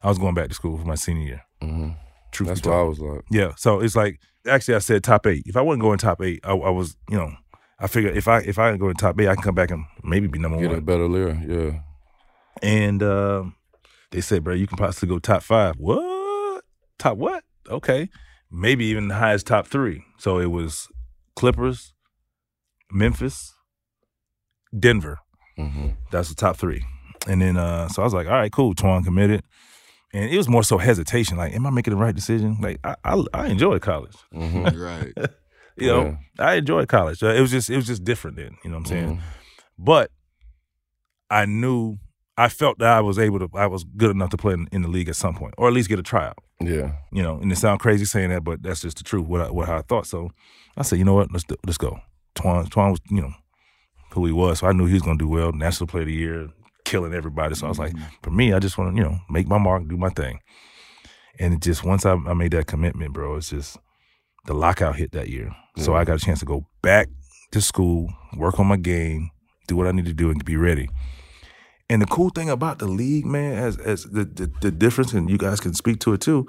I was going back to school for my senior year. Mhm. Truth That's what I was like. Yeah. So it's like actually I said top eight. If I wasn't going top eight, I, I was you know I figured if I if I go in top eight, I can come back and maybe be number Get a one. better lyric. Yeah. And um, they said, bro, you can possibly go top five. What? Top what? Okay. Maybe even the highest top three. So it was Clippers, Memphis, Denver. hmm That's the top three. And then uh, so I was like, all right, cool. Twan committed. And it was more so hesitation. Like, am I making the right decision? Like, I I, I enjoyed college. hmm right. You know, I enjoyed college. Uh, It was just it was just different then. You know what I'm saying? Mhm. But I knew I felt that I was able to I was good enough to play in, in the league at some point, or at least get a tryout. Yeah. You know, and it sounds crazy saying that, but that's just the truth. What I, what I thought. So I said, you know what? Let's do, let's go. Twan Twan was you know who he was, so I knew he was gonna do well. National Player of the Year, killing everybody. So I was like, mm-hmm. for me, I just want to you know make my mark, do my thing. And it just once I, I made that commitment, bro, it's just the lockout hit that year. So I mm-hmm. got a chance to go back to school, work on my game, do what I need to do, and be ready. And the cool thing about the league, man, as as the the, the difference, and you guys can speak to it too,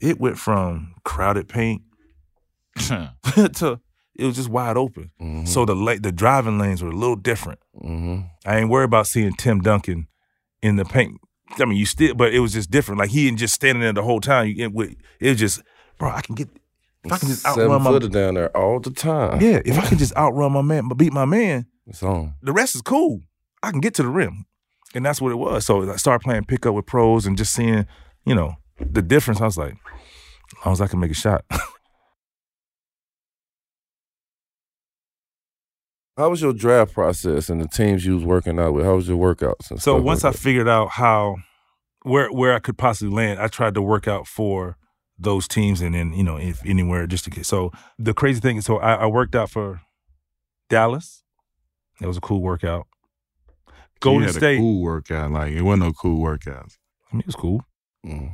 it went from crowded paint to it was just wide open. Mhm. So the la- the driving lanes were a little different. hmm I ain't worried about seeing Tim Duncan in the paint. I mean, you still, but it was just different. Like he ain't just standing there the whole time. You, it, it was just, bro, I can get if I can just Seven outrun my footer down there all the time. yeah. If I can just outrun my man, beat my man, It's on. the rest is cool. I can get to the rim, and that's what it was. So I started playing pickup with pros and just seeing, you know, the difference. I was like, as long as I can make a shot. How was your draft process and the teams you was working out with? How was your workouts? And So stuff once like I figured out how where where I could possibly land, I tried to work out for those teams and then you know if anywhere just to get. So the crazy thing is, so I, I worked out for Dallas. It was a cool workout. Golden you had State. a cool workout. Like it wasn't no cool workouts. I mean, it was cool. Mm.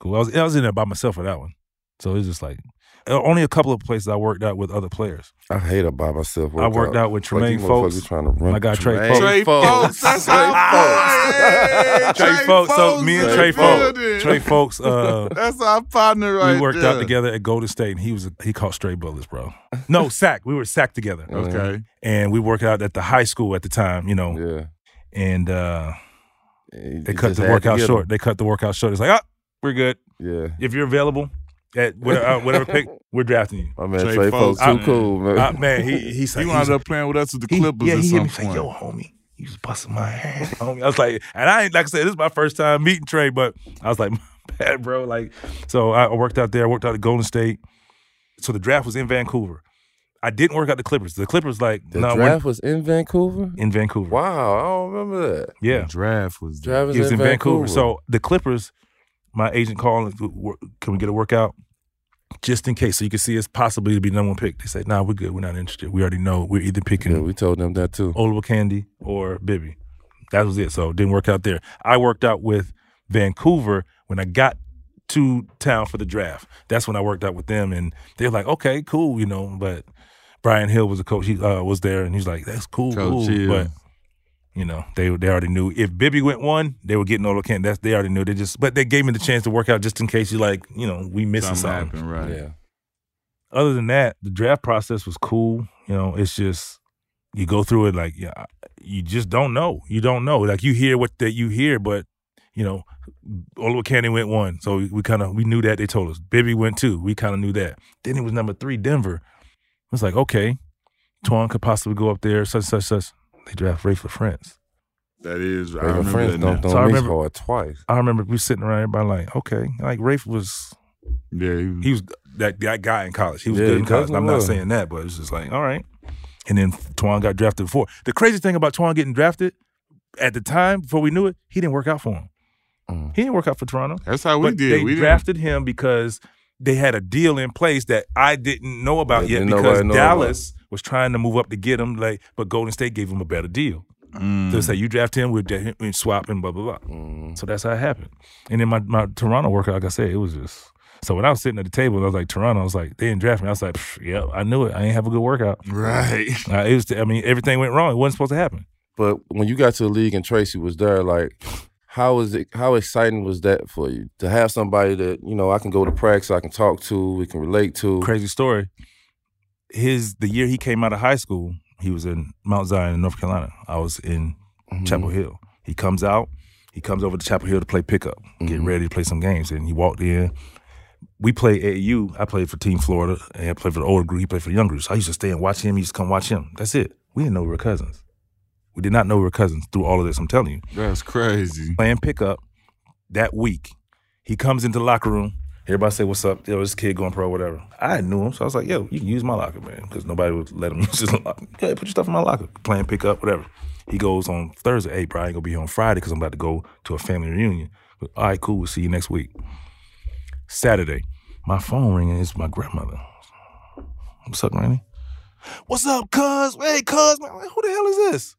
Cool. I was I was in there by myself for that one. So it was just like only a couple of places I worked out with other players. I hate it by myself. I worked out with Tremaine Fowlkes. Trying to run. My guy Trey Tremaine Fowlkes. Trey Fowlkes, that's Trey our Fowlkes. boy. Trey Fowlkes. So me and Trey the Fowlkes. Trey Fowlkes. Uh, That's our partner right we worked there. out together at Golden State, and he was he caught stray bullets, bro. No sack. We were sacked together, Okay. and we worked out at the high school at the time, you know. Yeah. And uh, they cut the workout short. They cut the workout short. It's like, ah, we're good. Yeah. If you're available at whatever, uh, whatever pick, we're drafting you. My man Trey Trey, Fowlkes, Fowlkes, too man. cool, man. Uh, man, he he's He like, wound he's- up playing with us at the he, Clippers yeah, at he hit some me say, yo, homie, you was busting my ass, homie. I was like, and I ain't like I said, this is my first time meeting Trey, but I was like, my bad, bro. Like, so I worked out there. I worked out at Golden State. So the draft was in Vancouver. I didn't work out the Clippers. The Clippers, like, the no, draft was in Vancouver. in Vancouver. Wow, I don't remember that. Yeah, The draft was there. Draft was he was in in Vancouver. Vancouver. So the Clippers, my agent called, can we get a workout? Just in case, so you can see it's possibly to be number one pick. They say, "Nah, we're good. We're not interested. We already know we're either picking Yeah, we told them that too. Olowokandi or Bibby. That was it. So it didn't work out there. I worked out with Vancouver when I got to town for the draft. That's when I worked out with them, and they're like, "Okay, cool," you know. But Brian Hill was a coach. He uh, was there, and he's like, "That's cool, cool." But you know, they they already knew if Bibby went one, they were getting Olowokandi. That's they already knew. They just, but they gave me the chance to work out just in case you like, you know, we missing Something something. happened, right? Yeah. Other than that, the draft process was cool. You know, it's just you go through it like yeah, you just don't know. You don't know. Like you hear what that you hear, but you know, Olowokandi went one, so we, we kind of we knew that they told us. Bibby went two, we kind of knew that. Then it was number three, Denver. It's like okay, Twan could possibly go up there, such such such. They draft Ray for friends. That is, I Raven remember Friends that now. dunked on So I me remember- hard twice. I remember we sitting around everybody like, okay, like Raef was Yeah, he, he was that, that guy in college. He was Yeah, good in college. I'm not saying that, but it's just like, all right. And then Twan got drafted before. The crazy thing about Twan getting drafted at the time, before we knew it, he didn't work out for him. Mm. He didn't work out for Toronto. that's how we but did. they we didn't- drafted him because they had a deal in place that I didn't know about That yet didn't because nobody know Dallas was trying to move up to get him, like, but Golden State gave him a better deal. Mm. So it's like you draft him, we'll, dra- we'll swap and blah blah blah. Mm. So that's how it happened. And then my, my Toronto workout, like I said, it was just. So when I was sitting at the table, I was like Toronto. I was like, they didn't draft me. I was like, yeah, I knew it. I ain't have a good workout. right. Uh, it was. I mean, everything went wrong. It wasn't supposed to happen. But when you got to the league and Tracy was there, like, how was it? How exciting was that for you to have somebody that you know I can go to practice, I can talk to, we can relate to? Crazy story. His the year he came out of high school, he was in Mount Zion in North Carolina. I was in Mhm. Chapel Hill. He comes out. He comes over to Chapel Hill to play pickup, get Mhm. ready to play some games. And he walked in. We played AAU. I played for Team Florida, and I played for the older group. He played for the younger group. So I used to stay and watch him. He used to come watch him. That's it. We didn't know we were cousins. We did not know we were cousins through all of this. I'm telling you. That's crazy. Playing pickup that week, he comes into the locker room. Everybody say, "What's up?" Yo, this kid going pro, whatever. I knew him, so I was like, "Yo, you can use my locker, man," because nobody would let him use his locker. Yeah, put your stuff in my locker. Playing pickup, whatever. He goes on Thursday. Hey, bro, I ain't gonna be here on Friday because I'm about to go to a family reunion. But, All right, cool. We'll see you next week. Saturday, my phone ringing. It's my grandmother. What's up, Randy? What's up, cuz? Hey, cuz, man, who the hell is this?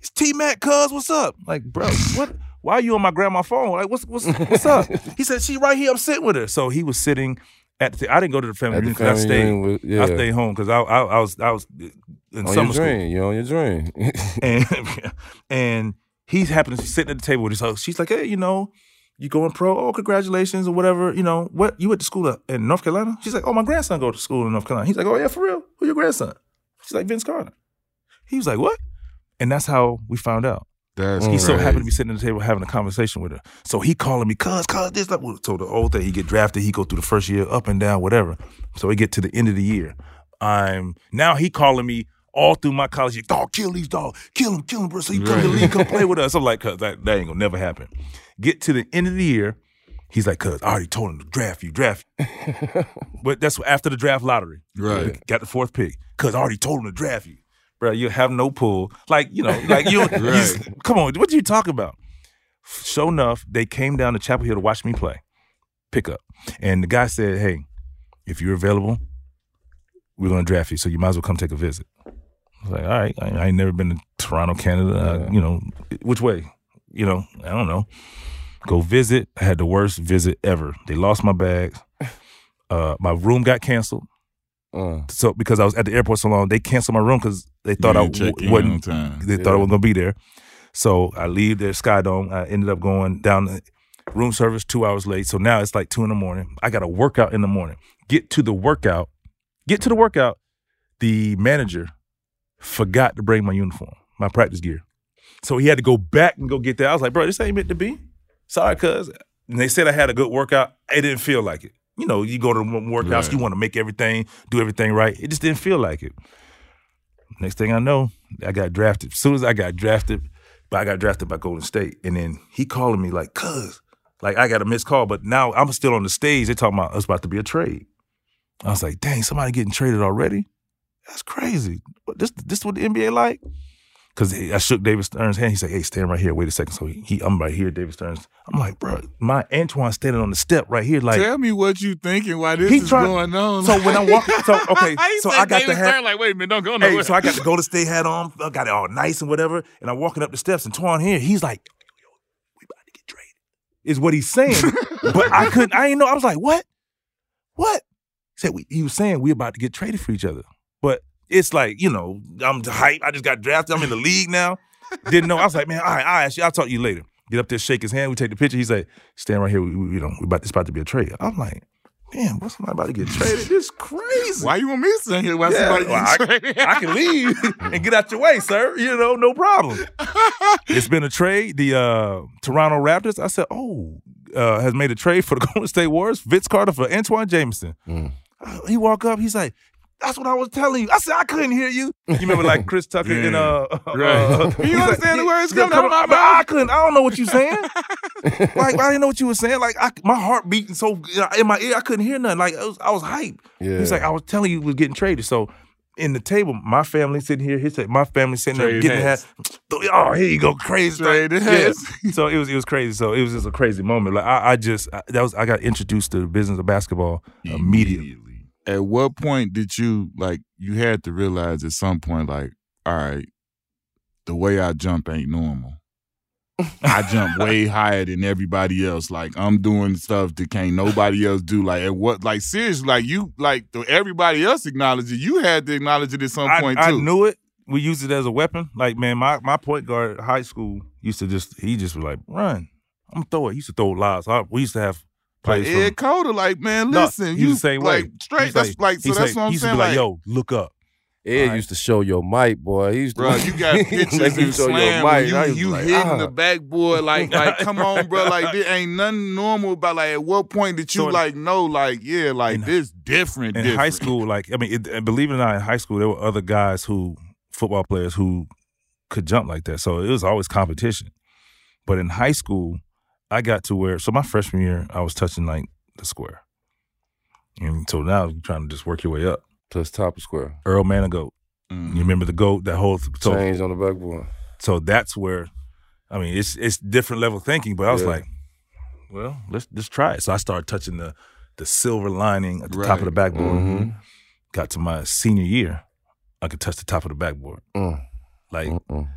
It's T Mac, cuz. What's up? Like, bro, what? Why are you on my grandma's phone? Like, what's what's what's up? He said she right here. I'm sitting with her. So he was sitting at the. I didn't go to the family At the reunion 'cause I stayed. with- yeah. I stayed home because I, I I was I was in on summer your school dream, you on your dream. and and he's happened to be sitting at the table with his host. She's like, hey, you know, you going pro? Oh, congratulations or whatever. You know, what you went to school in North Carolina? She's like, oh, my grandson go to school in North Carolina. He's like, oh yeah, for real? Who your grandson? She's like Vince Carter. He was like, what? And that's how we found out. That's He so crazy. happened to be sitting at the table having a conversation with her. So he calling me, cuz, cuz, this, that. So the whole thing, he get drafted, he go through the first year, up and down, whatever. So we get to the end of the year. I'm now he calling me all through my college year, dog, kill these dog, kill him, kill him, bro. So you come to the league, come play with us. I'm like, cuz that, that ain't gonna never happen. Get to the end of the year, he's like, cuz, I already told him to draft you, draft you. but that's after the draft lottery. Right. Got the fourth pick. Cuz I already told him to draft you. Bro, you have no pull. Like, you know, like you, you come on, what do you talking about? So enough, they came down to Chapel Hill to watch me play. Pick up. And the guy said, Hey, if you're available, we're gonna draft you, so you might as well come take a visit. I was like, all right, I, I ain't never been to Toronto, Canada. Uh, you know, which way? You know, I don't know. Go visit. I had the worst visit ever. They lost my bags. Uh, my room got canceled. Uh, So because I was at the airport so long, they canceled my room because they thought I You didn't check w- wasn't. on time. They thought I wasn't gonna be there. So I leave there, Skydome. I ended up going down the room service two hours late. So now it's like two in the morning. I got a workout in the morning. Get to the workout. Get to the workout. The manager forgot to bring my uniform, my practice gear. So he had to go back and go get that. I was like, bro, this ain't meant to be. Sorry, cuz. And they said I had a good workout. It didn't feel like it. You know, you go to workouts, Right. you want to make everything, do everything right. It just didn't feel like it. Next thing I know, I got drafted. As soon as I got drafted, but I got drafted by Golden State. And then he calling me like, cuz, like I got a missed call, but now I'm still on the stage. They're talking about it's about to be a trade. I was like, dang, somebody getting traded already? That's crazy. This this what the NBA like? Cause I shook David Stern's hand. He said, "Hey, stand right here. Wait a second. So he, he I'm right here, David Stern's. I'm like, bro, my Antawn standing on the step right here, like. Tell me what you thinking Why this is tried- going on. So when I walk, so okay, so I got David the hat. Stern, like, wait a minute, don't go Hey, nowhere. so I got the Golden State hat on. I got it all nice and whatever. And I'm walking up the steps, and Twan here, he's like, yo, yo, yo, we about to get traded. Is what he's saying. but I couldn't, I didn't know. I was like, what? What? He said we, he was saying we about to get traded for each other. But it's like, you know, I'm hype. I just got drafted. I'm in the league now. Didn't know. I was like, man, all right, all right, I'll talk to you later. Get up there, shake his hand. We take the picture. He's like, stand right here. We, we, you know, we about this about to be a trade. I'm like, damn, what's somebody about to get traded? This crazy. Why you want me sitting here while Yeah, somebody well, I, traded? I can leave and get out your way, sir. You know, no problem. it's been a trade. The uh, Toronto Raptors. I said, oh, uh, has made a trade for the Golden State Warriors, Vince Carter for Antawn Jamison. Mm. Uh, He walk up, he's like, "That's what I was telling you." I said, "I couldn't hear you." You remember like Chris Tucker in uh, Right. uh, You he's like, understand the words coming out of my I, I couldn't. I don't know what you're saying. like I didn't know what you were saying. Like I, my heart beating so in my ear, I couldn't hear nothing. Like I was, I was hyped. Yeah. He's like, I was telling you, we was getting traded. So in the table, my family sitting here, his my family sitting there Trade getting hats. hat. Oh, here you go, crazy. Trade Like, hats. yeah. So it was it was crazy. So it was just a crazy moment. Like I, I just I, that was I got introduced to the business of basketball immediately. At what point did you like you had to realize at some point like, all right, the way I jump ain't normal. I jump way higher than everybody else. Like I'm doing stuff that can't nobody else do. Like at what like seriously, like you like everybody else acknowledged it. You had to acknowledge it at some I, point I too. knew it. We used it as a weapon. Like man, my my point guard at high school used to just he just was like run. I'm gonna throw it. He used to throw lobs. I, we used to have plays from- Ed Cota, like man, No, listen, he's you the same way. like straight. He's that's like, so he's that's like- what I'm he used to saying. be like, Like, yo, look up. Ed Alright. used to show your mic, boy. He used to Bro, you got Make pictures you and your slam mic. you, was you like, hitting ah. the backboard like like come on, bro. Like there ain't nothing normal about like at what point did you So like know like yeah like in- this different in different. high school, like I mean, it, and believe it or not, in high school there were other guys who football players who could jump like that. So it was always competition. But in high school, I got to where so my freshman year I was touching like the square, and so now you're trying to just work your way up. plus top of square. Earl Manigault, Mm. you remember the goat that whole so Change on the backboard. so that's where I mean it's it's different level thinking. But I was Yeah. like, well, let's just try it. So I started touching the the silver lining at the top of the Right. backboard. Mhm. got to my senior year, I could touch the top of the backboard. Mm, Like mm-mm.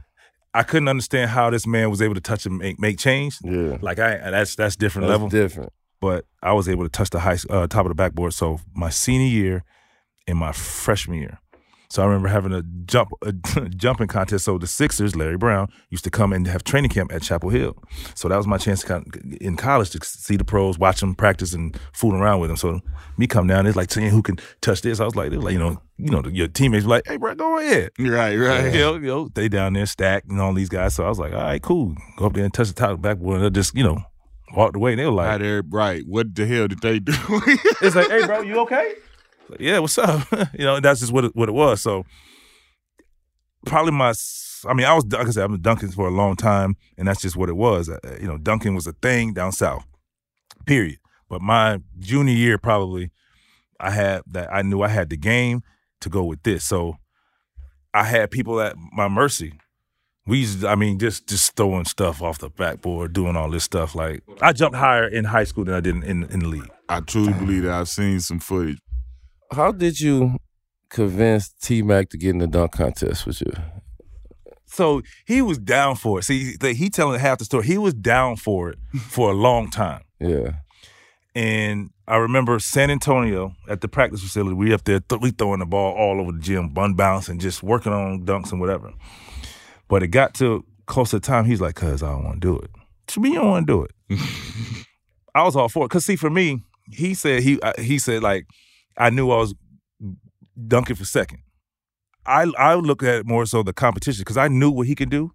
I couldn't understand how this man was able to touch and make, make change. Yeah. Like I that's that's different That's level. different. but I was able to touch the high uh, top of the backboard. So my senior year and my freshman year. So I remember having a jump a jumping contest. So the Sixers, Larry Brown, used to come and have training camp at Chapel Hill. So that was my chance to kind of, in college to see the pros, watch them practice, and fooling around with them. So me come down, it's like seeing who can touch this. I was like, they were like you know, you know, your teammates were like, hey, bro, go ahead. Right, right. You know, you know, they down there stacked and all these guys. So I was like, all right, cool. Go up there and touch the top backboard. And I just, you know, walked away. And they were like, Right right. What the hell did they do? it's like, hey, bro, you okay? Like, yeah, what's up? you know, that's just what it, what it was. So probably my, I mean, I was like I said, I've been dunking for a long time, and that's just what it was. Uh, you know, dunking was a thing down south. Period. But my junior year, probably, I had that. I knew I had the game to go with this. So I had people at my mercy. We used, I mean, just just throwing stuff off the backboard, doing all this stuff. Like I jumped higher in high school than I did in, in, in the league. I truly believe that I've seen some footage. How did you convince T Mac to get in the dunk contest with you? So he was down for it. See, he telling half the story. He was down for it for a long time. Yeah. And I remember San Antonio at the practice facility. We up there, th- we throwing the ball all over the gym, bun bouncing, just working on dunks and whatever. But it got to close to time. He's like, "Cuz I don't want to do it." To me, you don't want to do it. I was all for it. Cause see, for me, he said he uh, he said like I knew I was dunking for second. I I look at it more so the competition because I knew what he could do,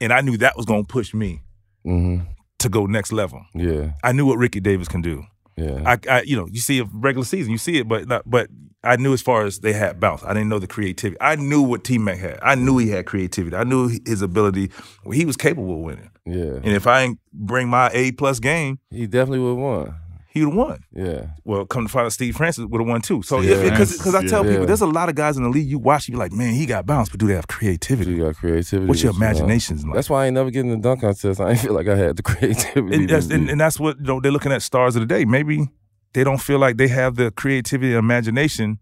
and I knew that was gonna push me Mm-hmm. to go next level. Yeah. I knew what Ricky Davis can do. Yeah. I, I you know, you see a regular season, you see it, but not, but I knew as far as they had bounce. I didn't know the creativity. I knew what T Mac had. I knew he had creativity. I knew his ability. Well, he was capable of winning. yeah. And if I ain't bring my A plus game, He definitely would have won. He would have won. Yeah. Well, come to find out, Steve Francis would have won too. So Yeah. because I tell Yeah. people, there's a lot of guys in the league you watch, you be like, man, he got bounce, but do they have creativity? You got creativity. What's your with you, man. imaginations like? That's why I ain't never getting the dunk contest. I ain't feel like I had the creativity. and that's, and, and that's what you know they're looking at stars of the day. Maybe they don't feel like they have the creativity and imagination.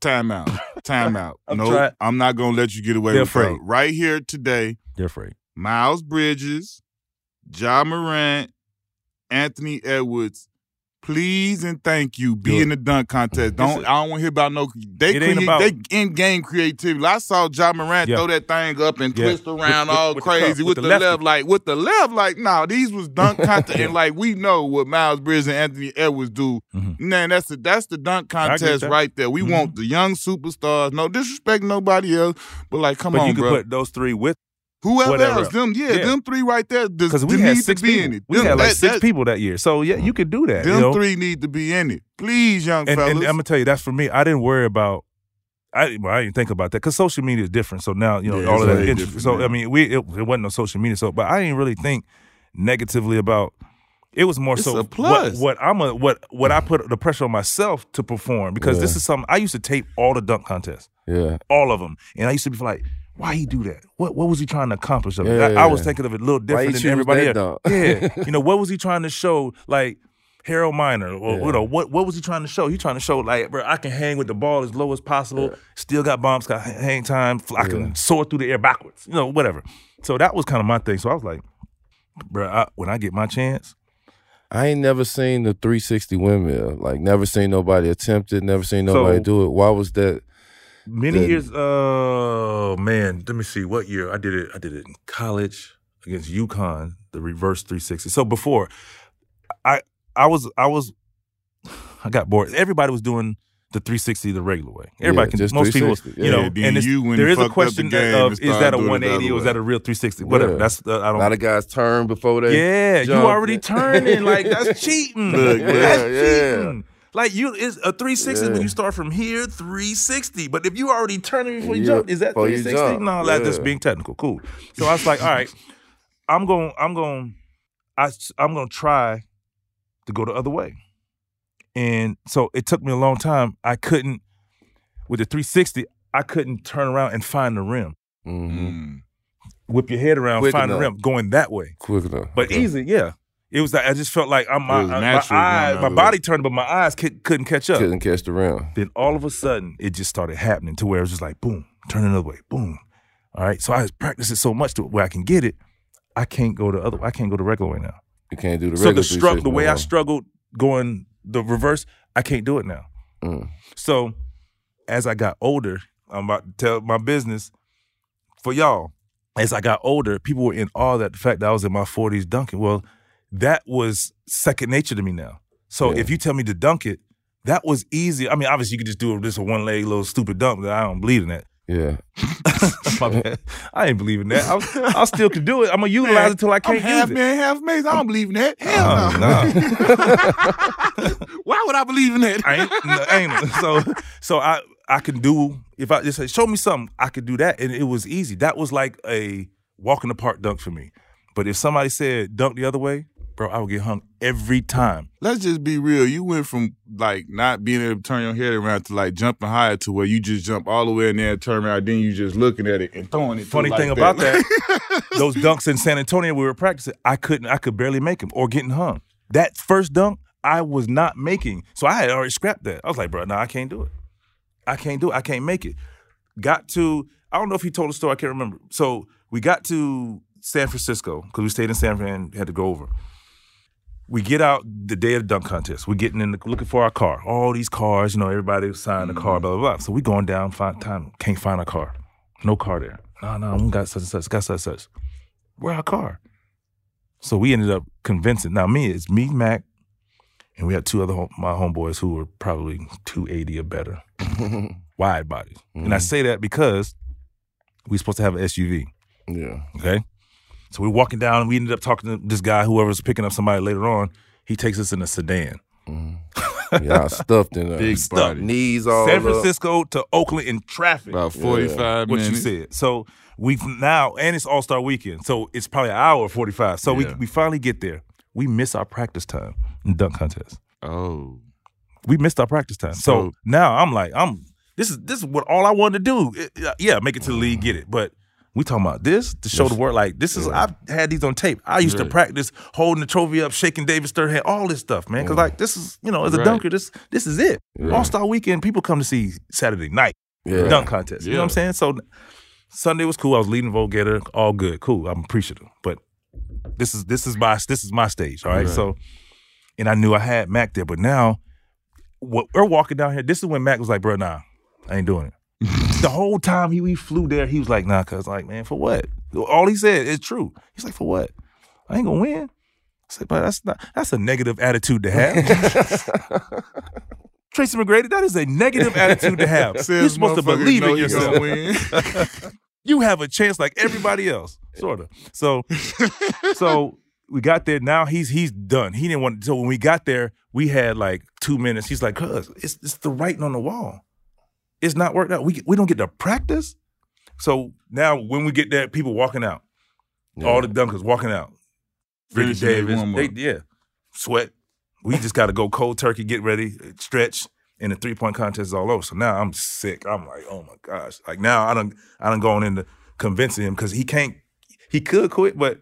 Time out. Time out. I'm no, trying- I'm not gonna let you get away They're with that. afraid. Right here today, They're afraid. Miles Bridges, Ja Morant, Anthony Edwards. Please and thank you. Be Do in the dunk contest. Don't I don't want to hear about no they It create, about- they in game creativity. I saw Ja Morant Yeah. throw that thing up and Yeah. twist around With- all with the cup, crazy with with, the the, left, like with the left, like nah, these was dunk contest, and like we know what Miles Bridges and Anthony Edwards do. Mhm. Man, that's the that's the dunk I agree with contest right there. We Mhm. want the young superstars. No disrespect, nobody else, but like, come but on, you could bro. put those three with Whoever Whatever. else, them, yeah, Yeah. them three right there, does, because we had need six to be people. in it. We Them- had like that- six that- people that year. So yeah, you could do that. Them you know? three need to be in it. Please, young and, fellas. and I'm gonna tell you, that's for me. I didn't worry about. I well, I didn't think about that because social media is different. So now you know Yeah, all of that. interest- So. I mean, we it, it wasn't no social media. So, but I didn't really think negatively about. It was more It's so. What, what I'm a what what I put the pressure on myself to perform because this is something I used to tape all the dunk contests, Yeah. all of them, and I used to be like. Why he do that? What what was he trying to accomplish? Of it? Yeah, I, I was thinking of it a little different than everybody else. Yeah, you know what was he trying to show? Like Harold Miner, or Yeah. you know what what was he trying to show? He trying to show like, bro, I can hang with the ball as low as possible. Still got bombs, got hang time. I can soar through the air backwards. You know, whatever. So that was kind of my thing. So I was like, bro, I, when I get my chance, I ain't never seen the 360 windmill. Like, never seen nobody attempt it. Never seen nobody So- do it. Why was that? Many Good. years. Oh man, let me see what year I did it. I did it in college against UConn, the reverse 360. So before, I I was I was I got bored. Everybody was doing the 360 the regular way. Everybody Yeah, can. just Most people, 360. you Yeah, know, then and it's, you when there a fucked up the question game of is that a doing it the 180 other or is that a real 360? Whatever. Yeah. That's uh, I A don't. lot of guys turn before they. Yeah, you already turning. Like that's cheating. Look, that's yeah, yeah. cheating. Like you, it's a 360 when you start from here, 360. But if you already turning before you Yeah, jump, is that 360? jump. No, that's just being technical. Cool. So I was like, all right, I'm going, I'm going, I, I'm going to try to go the other way. And so it took me a long time. I couldn't with the 360. I couldn't turn around and find the rim. Mm-hmm. Mm. Whip your head around, Quick find the rim, going that way. Quick enough. But Okay. easy, yeah. It was like I just felt like I'm my, It my eyes, my body turned, but my eyes could, couldn't catch up. Couldn't catch the rim. Then all of a sudden, it just started happening to where it was just like boom, turn another way, boom. All right, so I practiced it so much to where I can get it. I can't go the other. I can't go the regular way now. You can't do the so regular the struggle, the way no I struggled going the reverse, I can't do it now. Mm. So as I got older, I'm about to tell my business for y'all. As I got older, people were in awe that the fact that I was in my 40s dunking. Well, that was second nature to me now. So Yeah. if you tell me to dunk it, that was easy. I mean, obviously you could just do this a one leg little stupid dunk. but I don't believe in that. Yeah. My bad. I ain't believe in that. I, I still can do it. I'm gonna utilize it till I I'm can't half use it. man, half maze. I don't believe in that. Hell Oh, no. no. Why would I believe in that? I ain't, no, ain't so so I I can do if I just say show me something I could do that and it was easy. That was like a walk in the park dunk for me. But if somebody said dunk the other way, bro, I would get hung every time. Let's just be real. You went from like not being able to turn your head around to like jumping higher to where you just jump all the way in there, turn around, then you just looking at it and throwing it. Funny like thing about that, those dunks in San Antonio we were practicing, I couldn't I could barely make them or getting hung. That first dunk I was not making. So I had already scrapped that. I was like, bro, no, I can't do it. I can't do it. I can't make it. Got to, I don't know if he told a story, I can't remember. So we got to San Francisco because we stayed in San Fran and had to go over. We get out the day of the dunk contest. We're getting in, the, looking for our car. All these cars, you know, everybody signed the car, mm-hmm. blah, blah, blah. So we going down, find time, can't find our car. No car there. No, no, we got such and such, got such and such. Where our car? So we ended up convincing. Now me, it's me, Mac, and we had two other home, my homeboys who were probably 280 or better, wide bodies. And I mm-hmm. say that because we supposed to have an SUV. yeah. Okay. So we're walking down and we ended up talking to this guy, whoever's picking up somebody later on. He takes us in a sedan. Mm. Yeah, I stuffed in there. Big Stuff. body. Knees all San up. Francisco to Oakland in traffic. About 45 what minutes. you said. So we've now, and it's All Star Weekend, so it's probably an hour forty five. So Yeah. we we finally get there. We miss our practice time in dunk contest. Oh. We missed our practice time. So, So- now I'm like, I'm this is this is what all I wanted to do. It- yeah, make it to the league, get it. But we talking about this to show the world like this is I've had these on tape. I used to practice holding the trophy up, shaking David Stern's hand, all this stuff, man. Cause like this is, you know, as a Right. dunker, this this is it. Yeah. All Star weekend, people come to see Saturday night Yeah. dunk contest. You know what I'm saying? So Sunday was cool. I was leading vote getter, all good, cool. I'm appreciative. But this is this is my this is my stage. All right. Right. So and I knew I had Mac there, but now what we're walking down here. This is when Mac was like, bro, nah, I ain't doing it. The whole time he we flew there, he was like, nah, cuz like, man, for what? All he said is true. He's like, for what? I ain't gonna win. I said, but that's not that's a negative attitude to have. Tracy McGrady, that is a negative attitude to have. Says You're supposed to believe in yourself. win. You have a chance like everybody else. Sorta. So so we got there. Now he's he's done. He didn't want. To so when we got there, we had like two minutes. He's like, "Cuz it's it's the writing on the wall. It's not worked out. We we don't get to practice." So now when we get there, people walking out, all the dunkers walking out. Ricky Finishing Davis, they, yeah, sweat. We just got to go cold turkey, get ready, stretch, and the three point contest is all over. So now I'm sick. I'm like, oh my gosh. Like now I don't I done gone into convincing him because he can't. He could quit, but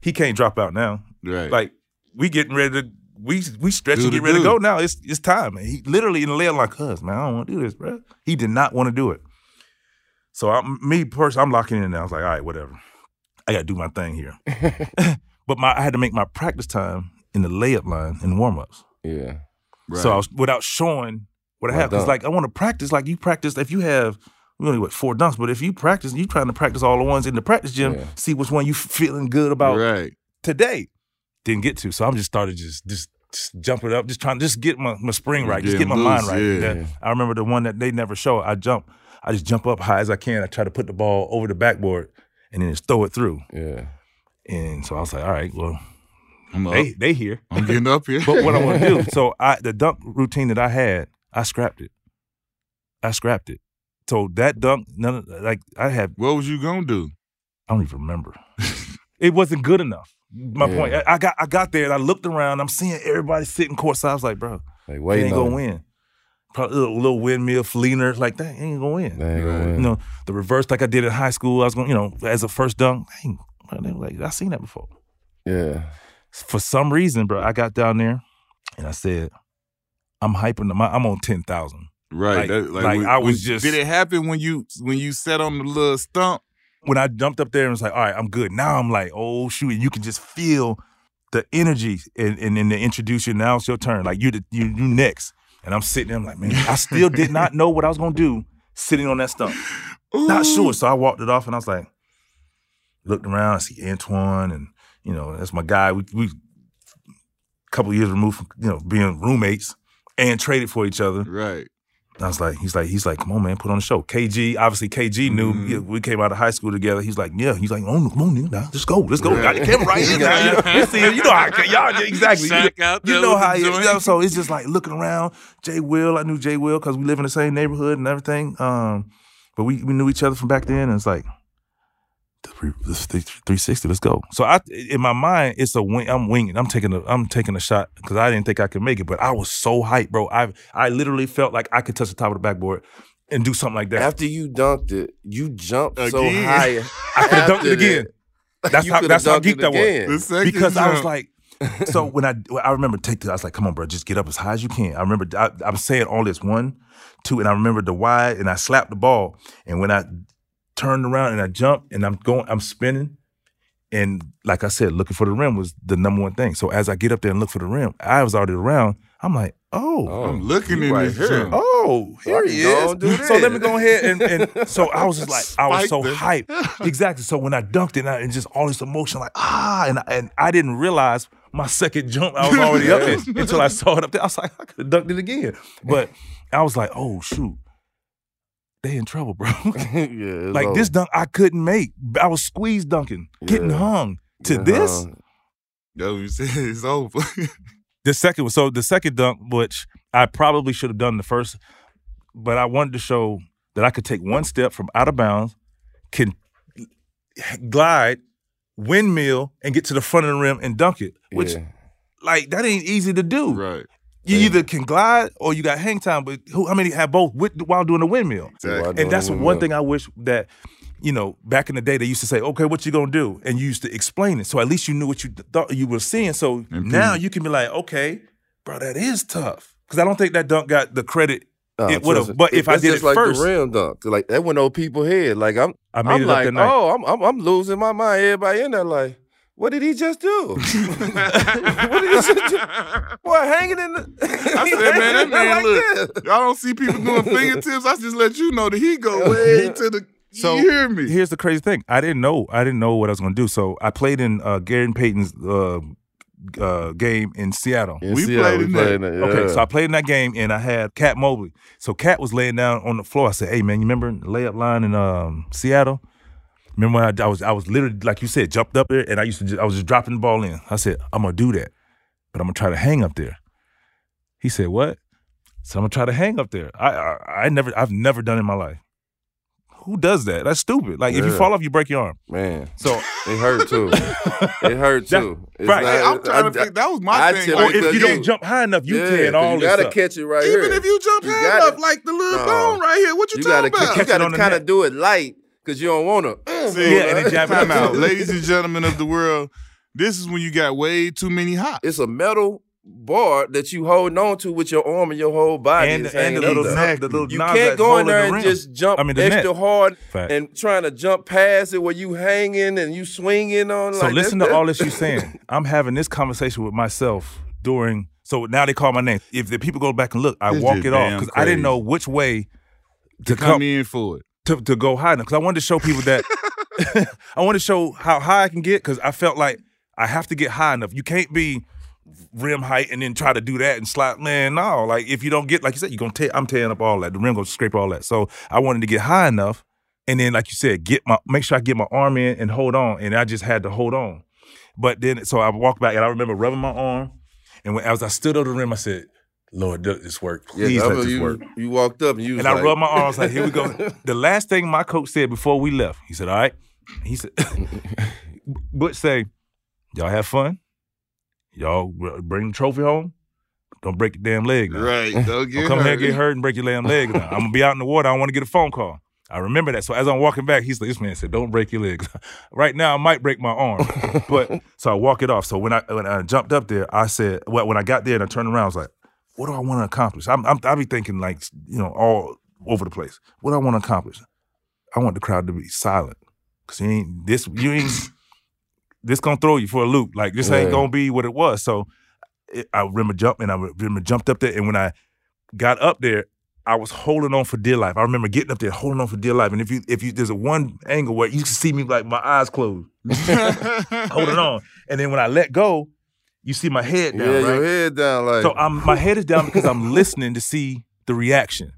he can't drop out now. Right. Like we getting ready to we we stretch and get ready to go now. It's it's time. And he literally in the layup like, "Cuz man, I don't want to do this, bro." He did not want to do it. So I'm, me personally, I'm locking in now. I was like, all right, whatever. I got to do my thing here. but my I had to make my practice time in the layup line in warm ups. Yeah. right. So I was without showing what I have. Because like I want to practice like you practice. If you have we only what four dunks, but if you practice, you trying to practice all the ones in the practice gym. Yeah. See which one you feeling good about right. today. Didn't get to, so I'm just started just just, just jumping up, just trying to just get my, my spring right, just get Getting my mind right. yeah. That- I remember the one that they never show. I jump, I just jump up high as I can. I try to put the ball over the backboard and then just throw it through. Yeah. And so I was like, all right, well, I'm up. they they here. I'm getting up here. But what I want to do, so I the dunk routine that I had, I scrapped it. I scrapped it. So that dunk, none of like I had, what was you gonna do? I don't even remember. it wasn't good enough. My Yeah. point. I, I got I got there and I looked around. I'm seeing everybody sitting courtside. I was like, bro, Like they waiting ain't gonna win. Probably a little, little windmill, fleener, like that ain't gonna win. They ain't gonna Right. win. You know, the reverse like I did in high school. I was going, you know, as a first dunk. Dang, bro, they were like I seen that before. Yeah. For some reason, bro, I got down there and I said, I'm hyping them. I'm on ten thousand. Right. Like- that- like, when- I was when- just- Did it happen when you when you sat on the little stump? When I jumped up there and was like, all right, I'm good. Now I'm like, oh shoot, and you can just feel the energy and and then they introduce you. Now it's your turn. Like you, the, you, you next. And I'm sitting there. I'm like, man, I still did not know what I was gonna do sitting on that stump. Not sure. So I walked it off and I was like, looked around. I see Antawn and you know that's my guy. We we a couple years removed from you know being roommates and traded for each other. Right. I was like, he's like, he's like, come on, man, put on the show. KG, obviously, KG knew Mhm. yeah, we came out of high school together. He's like, yeah. He's like, oh, come on, nigga, now, let's go, let's go. Got the camera right here. now. You know, you see, you know how y'all exactly. You, out you know how you know, so it's just like looking around. Jay Will, I knew Jay Will because we live in the same neighborhood and everything. Um, but we we knew each other from back then, and it's like. The 360 let's go so i in my mind it's a wing i'm winging i'm taking a i'm taking a shot because i didn't think i could make it but i was so hyped bro i i literally felt like i could touch the top of the backboard and do something like that After you dunked it, you jumped so high. I could have dunked it again. that. That's You how- coulda that's how dunked geeked I was. again. The second because I was like, so when I I remember take the I was like, come on, bro, just get up as high as you can. I remember I, I'm saying all this one, two, and I remember the wide, and I slapped the ball, and when I turned around and I jumped, and I'm going, I'm spinning, and like I said, looking for the rim was the number one thing. So as I get up there and look for the rim, I was already around. I'm like, oh, Oh, I'm looking in right this here. jump. Oh, So here can he is. do So let me go ahead and, and so I was just like, I was so hyped. Exactly. So when I dunked it, and, and just all this emotion, like ah, and I, and I didn't realize my second jump, I was already up there until I saw it up there. I was like, I could have dunked it again, but I was like, oh shoot, they in trouble, bro. yeah, like over. this dunk, I couldn't make. I was squeezed dunking, getting hung to Yeah, this. Yo, you said it's over. The second so the second dunk, which I probably should have done the first, but I wanted to show that I could take one step from out of bounds, can glide, windmill, and get to the front of the rim and dunk it. Which, Yeah. like, that ain't easy to do. right. You either can glide or you got hang time, but who? How many have both with, while doing the windmill? Exactly. And that's the one thing I wish that, you know, back in the day they used to say, okay, what you gonna do? And you used to explain it. So at least you knew what you thought you were seeing. So now you can be like, okay, bro, that is tough. Because I don't think that dunk got the credit Nah, it would've, but if I did just it like first- the rim dunk, like that went over people's head. Like I'm, I made I'm it like, oh, I'm, I'm, I'm losing my mind. Everybody in there, like, what did he just do? what did he just do? Boy, hanging in the. I said, man, that man, look, y'all don't see people doing fingertips. I just let you know that he go way to the. So you hear me? Here's the crazy thing. I didn't know. I didn't know what I was gonna do. So I played in uh, Gary Payton's uh, uh, game in Seattle. We played in that. Okay, so I played in that game and I had Cat Mobley. So Cat was laying down on the floor. I said, "Hey man, you remember the layup line in um, Seattle?" Remember when I, I was I was literally like you said, jumped up there, and I used to just, I was just dropping the ball in. I said, I'm gonna do that, but I'm gonna try to hang up there. He said, What? So I'm gonna try to hang up there. I I, I never I've never done it in my life. Who does that? That's stupid. Like if you fall off, you break your arm. Man, So it hurt too. it hurt too. It's right. Hey, I'm trying to I- think. That was my I thing. tell or oh, if you you- don't jump high enough, you yeah, tearing 'cause all you gotta up. catch it right even here. Even if you jump You high gotta- enough, like the little No. bone right here, what you, you talking gotta, about? you gotta kind of do it light because you don't want to. See, Yeah, and then jab it time out. Ladies and gentlemen of the world, this is when you got way too many hops. It's a metal bar that you holding on to with your arm and your whole body. and is the, and the little, up there. the little You can't go in there the and rim. just jump I mean, the extra net. hard Fact. and trying to jump past it where you hanging and you swinging on. So like listen that, to all this you're saying. I'm having this conversation with myself during. So now they call my name. If the people go back and look, I This walk it off because I didn't know which way to Come come in for it. To, to go high enough. Because I wanted to show people that I want to show how high I can get. Because I felt like I have to get high enough. You can't be rim height and then try to do that and slide. Man, no. Like if you don't get like you said, you're gonna tear. I'm tearing up all that. The rim gonna scrape all that. So I wanted to get high enough, and then like you said, get my make sure I get my arm in and hold on. And I just had to hold on. But then so I walked back and I remember rubbing my arm, and when as I stood over the rim, I said, "Lord, let this work. Please I let this you, work." You walked up and you was And I like, rubbed my arms like, here we go. the last thing my coach said before we left, he said, all right. He said, Butch say, y'all have fun. Y'all bring the trophy home. Don't break your damn leg. now. Right. Don't Don't come here hurt. and get hurt and break your damn leg. now. I'm going to be out in the water. I don't want to get a phone call. I remember that. So as I'm walking back, he's like, this man said, don't break your legs. right now, I might break my arm. but so I walk it off. So when I when I jumped up there, I said, well, when I got there and I turned around, I was like, what do I want to accomplish? I'm, I'm, I be thinking like, you know, all over the place. What do I want to accomplish? I want the crowd to be silent. Cause you ain't this you ain't this gonna throw you for a loop. Like this ain't gonna be what it was. So it, I remember jumping. I remember jumped up there, and when I got up there, I was holding on for dear life. I remember getting up there, holding on for dear life. And if you if you there's a one angle where you can see me like my eyes closed, holding on, and then when I let go, you see my head yeah, down. right? your head down like. So I'm my head is down because I'm listening to see the reaction.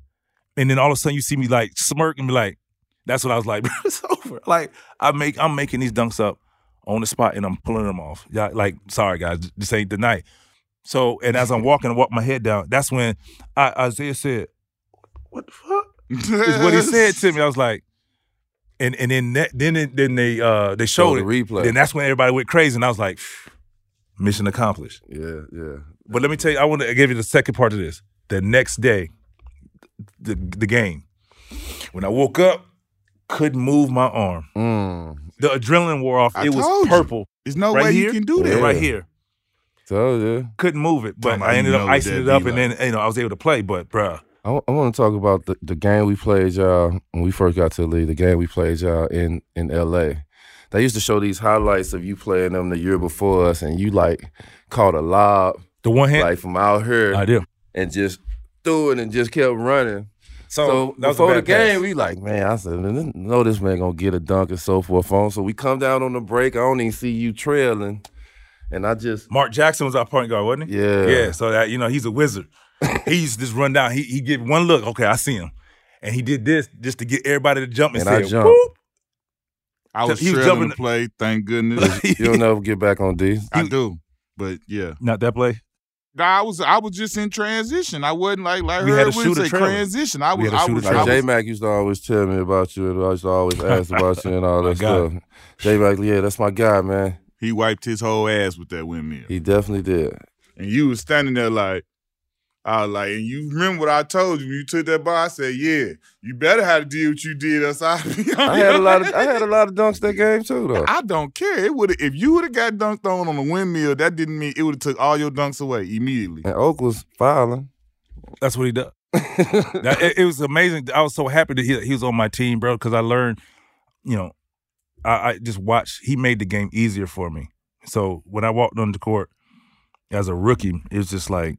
And then all of a sudden you see me like smirk and be like, that's what I was like, bro, it's over. Like I make I'm making these dunks up on the spot and I'm pulling them off. Yeah, like, sorry guys, this ain't the night. So and as I'm walking, I walk my head down, that's when I, Isaiah said, What the fuck? Is what he said to me. I was like, and and then that, then then they uh they Show showed the it. replay. Then that's when everybody went crazy, and I was like, mission accomplished. yeah, yeah. But let me tell you, I want to give you the second part of this. The next day, the the game, when I woke up, couldn't move my arm. Mm. The adrenaline wore off. I it was told you. purple There's no Right way here? you can do yeah. that. right here. So yeah. Couldn't move it, but I ended up icing it up, and then you know I was able to play. But bruh, I, want to talk about the, the game we played y'all when we first got to the league. The game we played y'all in in L.A. They used to show these highlights of you playing them the year before us, and you like caught a lob the one hand, like from out here I did. and just threw it and just kept running. So, So that was a before the bad pass. game, we like, man, I said, "Man, know this man gonna get a dunk and so forth on. So we come down on the break. I don't even see you trailing, and I just Mark Jackson was our point guard, wasn't he? yeah, Yeah, so that you know he's a wizard. he used to just run down. He he give one look. Okay, I see him, and he did this just to get everybody to jump and, And I say, jumped. "Whoop." I was He was jumping- the play. Thank goodness. You'll never get back on D. I do, but yeah. Not that play. I was I was just in transition. I wasn't like like We her had a would shooter say transition. I was had a I shooter was, I was J Mac used to always tell me about you, and I used to always ask about you and all that God. stuff. J Mac, yeah, that's my guy, man. he wiped his whole ass with that windmill. He definitely did. And you was standing there like, I was like, and you remember what I told you when you took that ball? I said, yeah, you better have to deal what you did us. I I had a lot of I had a lot of dunks that game too, though. I don't care. It would if you would have got dunked on on a windmill, that didn't mean it would have took all your dunks away immediately. And Oak was fouling. That's what he does. That- it, it was amazing. I was so happy that he, he was on my team, bro, because I learned, you know, I, I just watched. He made the game easier for me. So when I walked on the court as a rookie, it was just like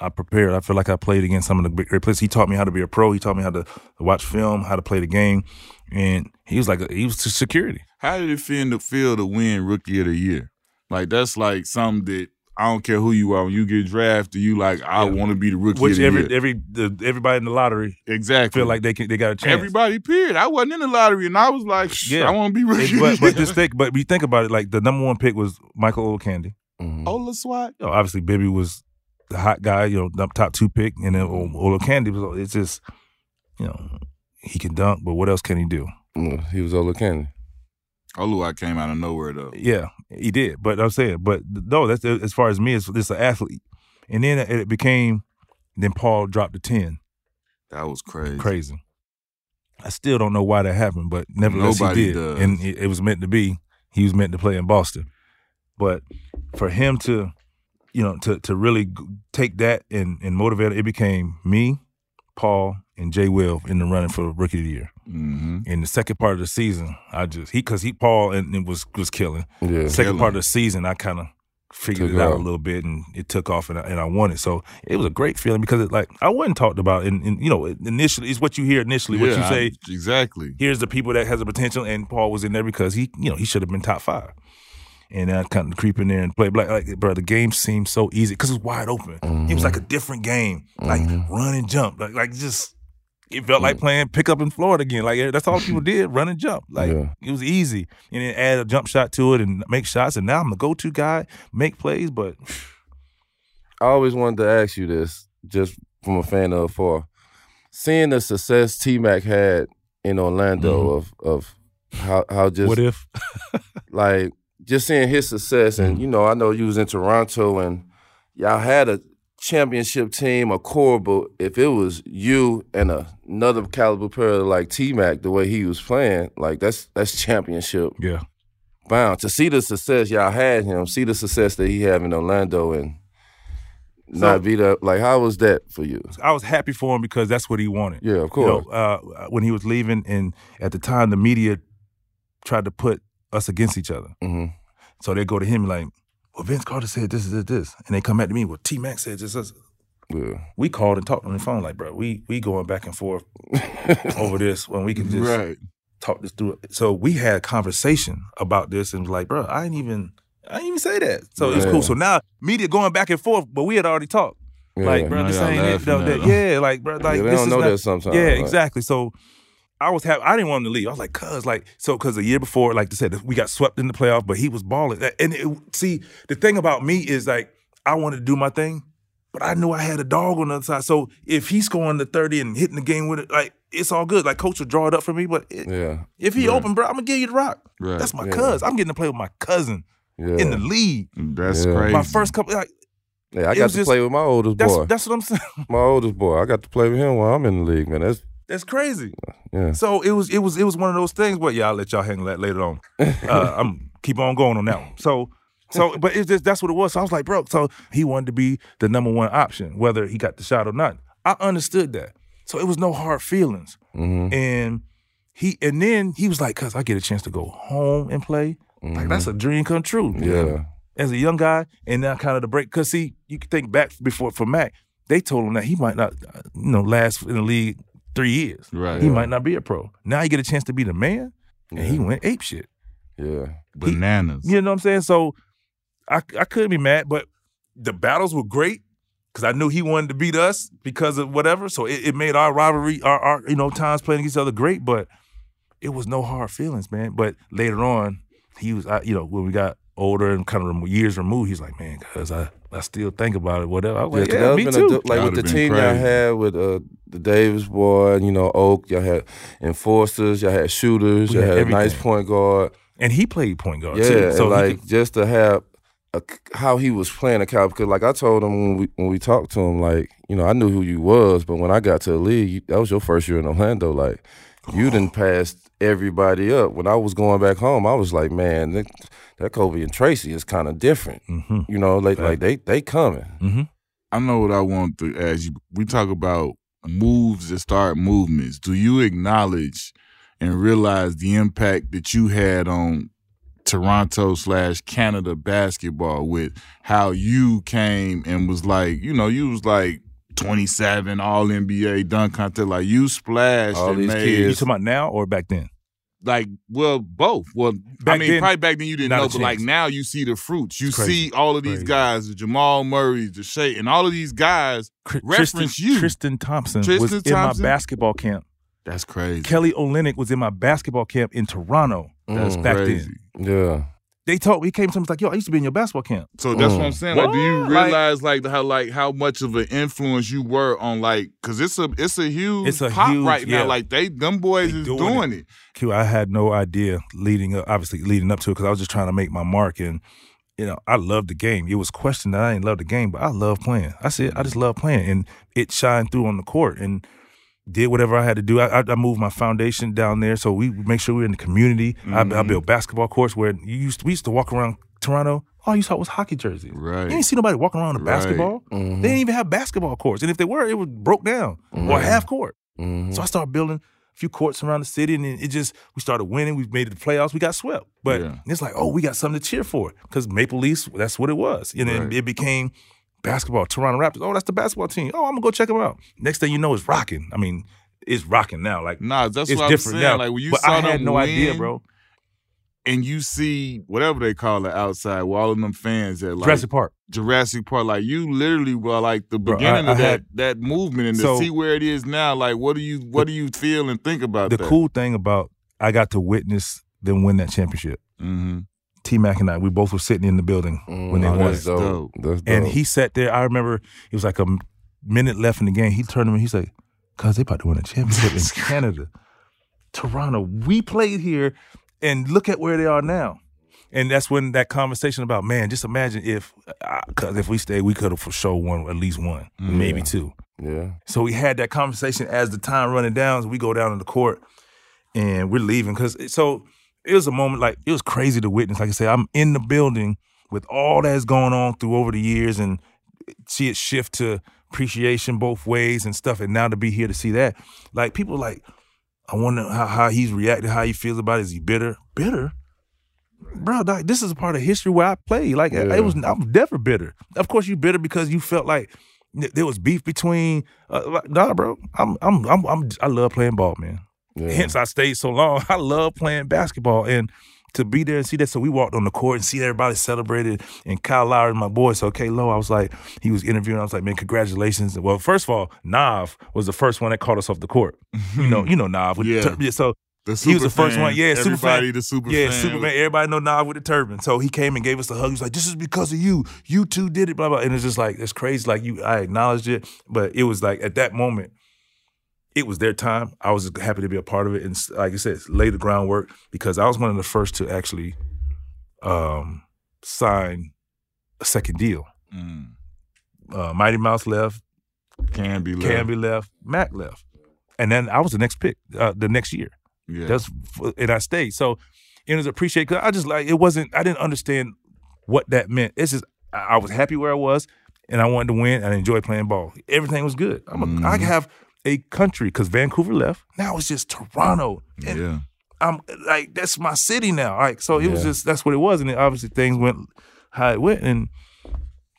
I prepared. I feel like I played against some of the great players. He taught me how to be a pro. He taught me how to watch film, how to play the game, and he was like a, he was to security. How did it feel to feel to win rookie of the year? Like that's like something that I don't care who you are. When you get drafted, you like I Yeah. want to be the rookie Which of the every year. every the, everybody in the lottery exactly feel like they can, they got a chance. everybody. Period. I wasn't in the lottery, and I was like, Yeah. I want to be rookie. It- but of but the just think, but we think about it, like the number one pick was Michael Olowokandi. Mhm. Ola Swat. You know, obviously, Bibby was the hot guy, you know, the top two pick, and then Olowokandi was. It's just, you know, he can dunk, but what else can he do? Mm, He was Olowokandi. Oluwat came out of nowhere though. Yeah, he did. But I'm saying, but no, that's as far as me, it's, it's an athlete. And then it became, then Paul dropped to ten. That was crazy. Crazy. I still don't know why that happened, but nevertheless Nobody he did, does. and it, it was meant to be. He was meant to play in Boston, but for him to, you know, to to really take that and and motivate it, it became me, Paul, and Jay Will in the running for Rookie of the Year. Mm-hmm. In the second part of the season, I just he because he Paul and it was was killing. Yeah. Second Killing. part of the season, I kind of figured Took it out a little bit, and it took off, and I, and I won it. So it was a great feeling because it like I wasn't talked about, and, and you know initially it's what you hear initially, what you say. exactly. Here's the people that has the potential, and Paul was in there because he you know he should have been top five. And I kind of creep in there and play black. Like, bro, the game seemed so easy because it's wide open. It was like a mm-hmm. different game, like mm-hmm. run and jump, like like just. It felt like playing pickup in Florida again. Like that's all people did, run and jump. Like Yeah. it was easy, and then add a jump shot to it and make shots. And now I'm the go-to guy, make plays. But I always wanted to ask you this, just from a fan of afar. Seeing the success T Mac had in Orlando mm-hmm. of of how how just what if? like just seeing his success and Mm-hmm. you know, I know you was in Toronto and y'all had a championship team, a core, but if it was you and a, another caliber player like T Mac, the way he was playing, like that's that's championship Yeah, bound. To see the success y'all had him, see the success that he had in Orlando and not beat up. Like how was that for you? I was happy for him because that's what he wanted. Yeah, of You course. know, uh, when he was leaving, and at the time, the media tried to put us against each other. hmm So they go to him like, "Well, Vince Carter said this, this, this," and they come back to me. Well, T Mac said this, this. Yeah. We called and talked on the phone like, "Bro, we we going back and forth over this when we can just Right. talk this through. So we had a conversation about this and was like, bro, I didn't even I didn't even say that. So it's cool. So now media going back and forth, but we had already talked. Yeah. Like, bro, this ain't it. laughing No, that- yeah, like, bro, like yeah, they this don't is know not- that sometimes. Yeah, like- exactly. So I was happy. I didn't want him to leave. I was like, cuz, like, so because the year before, like I said, we got swept in the playoff, but he was balling. And it, see, the thing about me is like, I wanted to do my thing, but I knew I had a dog on the other side. So if he's scoring the 30 and hitting the game with it, like, it's all good. Like, coach will draw it up for me, but it, Yeah. if he Right. open, bro, I'm gonna give you the rock. Right. That's my Yeah. cuz. I'm getting to play with my cousin Yeah. in the league. That's Yeah. crazy. My first couple, like yeah, I got to just- play with my oldest that's boy. that's what I'm saying. my oldest boy. I got to play with him while I'm in the league, man. That's That's crazy. yeah. So it was it was it was one of those things. But yeah, I'll let y'all handle that later on. Uh, I'm keep on going on that one. So so but it's just that's what it was. So I was like, bro. So he wanted to be the number one option, whether he got the shot or not. I understood that. So it was no hard feelings. hmm And he and then he was like, cause I get a chance to go home and play. Like that's a dream come true. Mm-hmm. Yeah. As a young guy, and now kind of the break. Cause see, you can think back before for Mac, they told him that he might not, uh, you know, last in the league three years. Right. He might not be a pro. Now you get a chance to be the man, and he went ape shit. Yeah. Bananas. You know what I'm saying? So I I couldn't be mad, but the battles were great because I knew he wanted to beat us because of whatever. So it, it made our rivalry, our, our you know times playing against each other great. But it was no hard feelings, man. But later on, he was, I, you know, when we got older and kind of remo- years removed, he's like, man, cause I I still think about it, whatever. I was Yeah, like, 'cause yeah, me would've been a too. du- like with the would've been team y'all had with uh, the Davis boy, you know, Oak, y'all had enforcers, y'all had shooters, We y'all had had a nice point guard. and he played point guard Yeah, too. So and like could- just to have a, how he was playing a cow because like I told him when we when we talked to him, like you know I knew who you was, but when I got to the league, you, that was your first year in Orlando. Like you didn't pass everybody up. When I was going back home, I was like, man, that, that Kobe and Tracy is kind of different. Mhm. You know, like like they they coming. Mm-hmm. I know what I want to ask you. We talk about moves that start movements. Do you acknowledge and realize the impact that you had on Toronto slash Canada basketball with how you came and was like, you know, you was like 27, all NBA dunk contest. Like you splashed All and these made You kids. talking about now or back then? like well both. Well, I mean then, probably back then you didn't know, a but like now you see the fruits. You see all of these Crazy. guys, the Jamal Murray's, the Shea, and all of these guys. Cri- reference Tristan, you. Tristan Thompson was Tristan in my basketball camp. That's crazy. Kelly Olynyk was in my basketball camp in Toronto. That's Mm. back crazy. then. Yeah. They told me he came to me like, "Yo, I used to be in your basketball camp." So that's what Mm. I'm saying. Like, do you What? Like- realize like how like how much of an influence you were on like because it's a it's a huge It's a pop huge- right now. Like they them boys They is doing doing, it. Q, I had no idea leading up, obviously leading up to it because I was just trying to make my mark and. You know, I loved the game. It was questioned that I didn't love the game, but I love playing. I said I just love playing, and it shined through on the court. And did whatever I had to do. I, I, I moved my foundation down there, so we make sure we're in the community. I, I Mhm. built basketball courts where you used to, we used to walk around Toronto. All you saw was hockey jerseys. Right. You didn't see nobody walking around in Right. basketball. Mhm. They didn't even have basketball courts, and if they were, it was broke down or half court. Mhm. So I started building a few courts around the city, and it just we started winning. We made it to the playoffs. We got swept, but Yeah. it's like, oh, we got something to cheer for because Maple Leafs. That's what it was, and then Right. it became basketball. Toronto Raptors. Oh, that's the basketball team. Oh, I'm gonna go check them out. Next thing you know, it's rocking. I mean, it's rocking now. Like Nah, that's it's what I'm different saying. now. Like when you but saw I had them no idea, win, bro. and you see whatever they call it outside, with all of them fans at like Jurassic Park. Jurassic Park, like you literally were like the Bro, I- beginning I of that had- that movement, and So- to see where it is now, like what do you what do you feel and think about The that? cool thing about I got to witness them win that championship. Mm-hmm. T Mac and I, we both were sitting in the building mm, when they Oh, won that's dope. dope. That's dope. And he sat there. I remember it was like a minute left in the game. He turned to me. He's like, "Cause they about to win a championship in Canada, Toronto. We played here, and look at where they are now." And that's when that conversation about man, just imagine if, uh, because if we stayed, we could have for sure won at least one, mm. maybe two. yeah. So we had that conversation as the time running down. So we go down to the court and we're leaving because so it was a moment like it was crazy to witness. Like I said, I'm in the building with all that's going on through over the years and see it shift to appreciation both ways and stuff. And now to be here to see that, like people like, I wonder how, how he's reacted, how he feels about it. Is he bitter? Bitter? Bro, like, this is a part of history where I play. Like Yeah. it was, I'm never bitter. Of course, you bitter because you felt like there was beef between. Uh, like, nah, bro, I'm, I'm, I'm, I'm, I love playing ball, man. Yeah. Hence, I stayed so long. I love playing basketball and to be there and see that. So we walked on the court and see everybody celebrated. And Kyle Lowry, my boy, so K Low, I was like, he was interviewing. I was like, man, congratulations. Well, first of all, Nav was the first one that caught us off the court. You know, you know Nav. with the Yeah. yeah. So The He was the super first one, fan, yeah, super Everybody, fan. the super yeah, fan. Superman. Everybody know Nav with the turban. So he came and gave us a hug. He was like, "This is because of you. You two did it." Blah blah. And it's just like it's crazy. Like you, I acknowledged it, but it was like at that moment, it was their time. I was happy to be a part of it, and like I said, lay the groundwork because I was one of the first to actually um, sign a second deal. Mm. Uh, Mighty Mouse left, Camby left. Camby left, Mac left, and then I was the next pick uh, the next year. Yeah. That's and I stayed. So it was appreciated because I just like it wasn't. I didn't understand what that meant. It's just I I was happy where I was, and I wanted to win, and I enjoyed playing ball. Everything was good. I'm a, I Mhm. have a country because Vancouver left. Now it's just Toronto, and yeah. I'm like that's my city now. Like so, it was just that's what it was, and then obviously things went how it went, and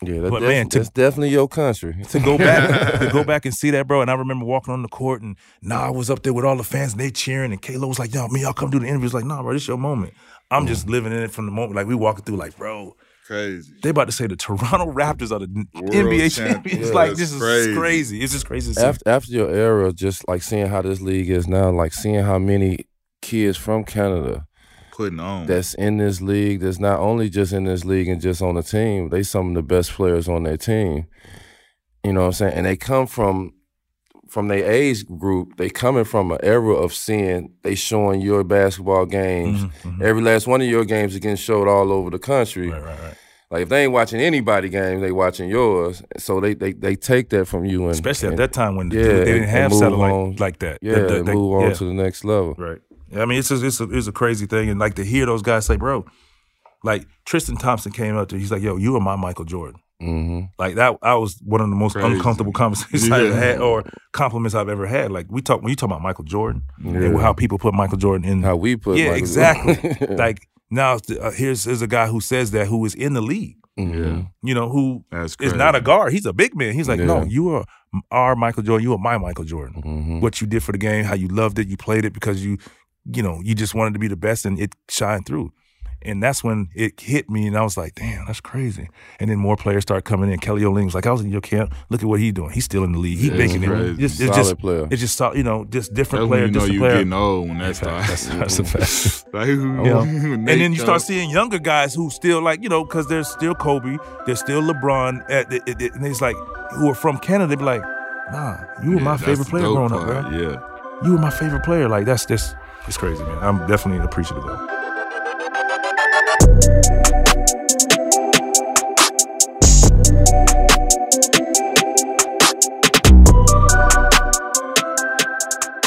Yeah, that's, But def- man, to- that's definitely your country. to go back to go back and see that, bro. And I remember walking on the court and nah, I was up there with all the fans and they cheering and Kayla was like, yo, man, y'all come do the interview. interviews. Like, nah, bro, this your moment. I'm just living in it from the moment. Like we walking through, like, bro, Crazy. they about to say the Toronto Raptors are the World NBA champions. champions. Yeah, like that's this is crazy. crazy. It's just crazy. after after your era, just like seeing how this league is now, like seeing how many kids from Canada Putting on. that's in this league, that's not only just in this league and just on the team, they some of the best players on their team. You know what I'm saying? And they come from from their age group, they coming from an era of seeing they showing your basketball games. Mhm, mhm. Every last one of your games is getting showed all over the country. Right, right, right. Like if they ain't watching anybody games, they watching yours. So they they, they take that from you and Especially and, at that time when yeah, they didn't have satellite on. like that. Yeah, The- the- they- move on yeah. to the next level. Right. I mean, it's just, it's a, it's a crazy thing, and like to hear those guys say, bro, like Tristan Thompson came up to, he's like, yo, you are my Michael Jordan. Hmm Like that, I was one of the most Crazy. uncomfortable conversations I've Yeah. had, or compliments I've ever had. Like we talk when you talk about Michael Jordan and how people put Michael Jordan in. How we put yeah, Michael exactly. Like now, uh, here's here's a guy who says that who is in the league. Mhm. You know, who That's is crazy. not a guard. He's a big man. He's like, no, you are our Michael Jordan. You are my Michael Jordan. Mhm. What you did for the game, how you loved it, you played it because you you know, you just wanted to be the best and it shined through. And that's when it hit me, and I was like, "Damn, that's crazy." And then more players start coming in. Kelly Olynyk was like, "I was in your camp. Look at what he's doing. He's still in the league. He's Yeah, making it. crazy. Just, it's Solid just, player. it's just, you know, just different That's player, when you know you player. getting old when that starts. that's a fact. like, You know? and then you start seeing younger guys who still like you know because there's still Kobe, there's still LeBron, at, it- it- and it's like who are from Canada. They be like, Nah, you were Yeah, my favorite player dope growing up, bro. Yeah. You were my favorite player. Like that's just it's crazy, man. I'm definitely appreciative of. it.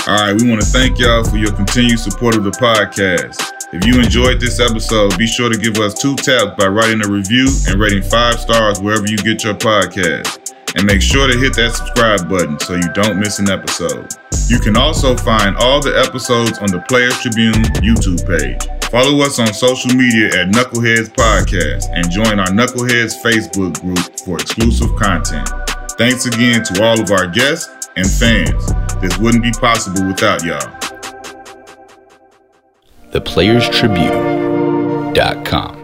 All right, we want to thank y'all for your continued support of the podcast. If you enjoyed this episode, be sure to give us two taps by writing a review and rating five stars wherever you get your podcast. And make sure to hit that subscribe button so you don't miss an episode. You can also find all the episodes on the Players Tribune YouTube page. Follow us on social media at Knuckleheads Podcast and join our Knuckleheads Facebook group for exclusive content. Thanks again to all of our guests and fans. This wouldn't be possible without y'all. theplayerstribune.com.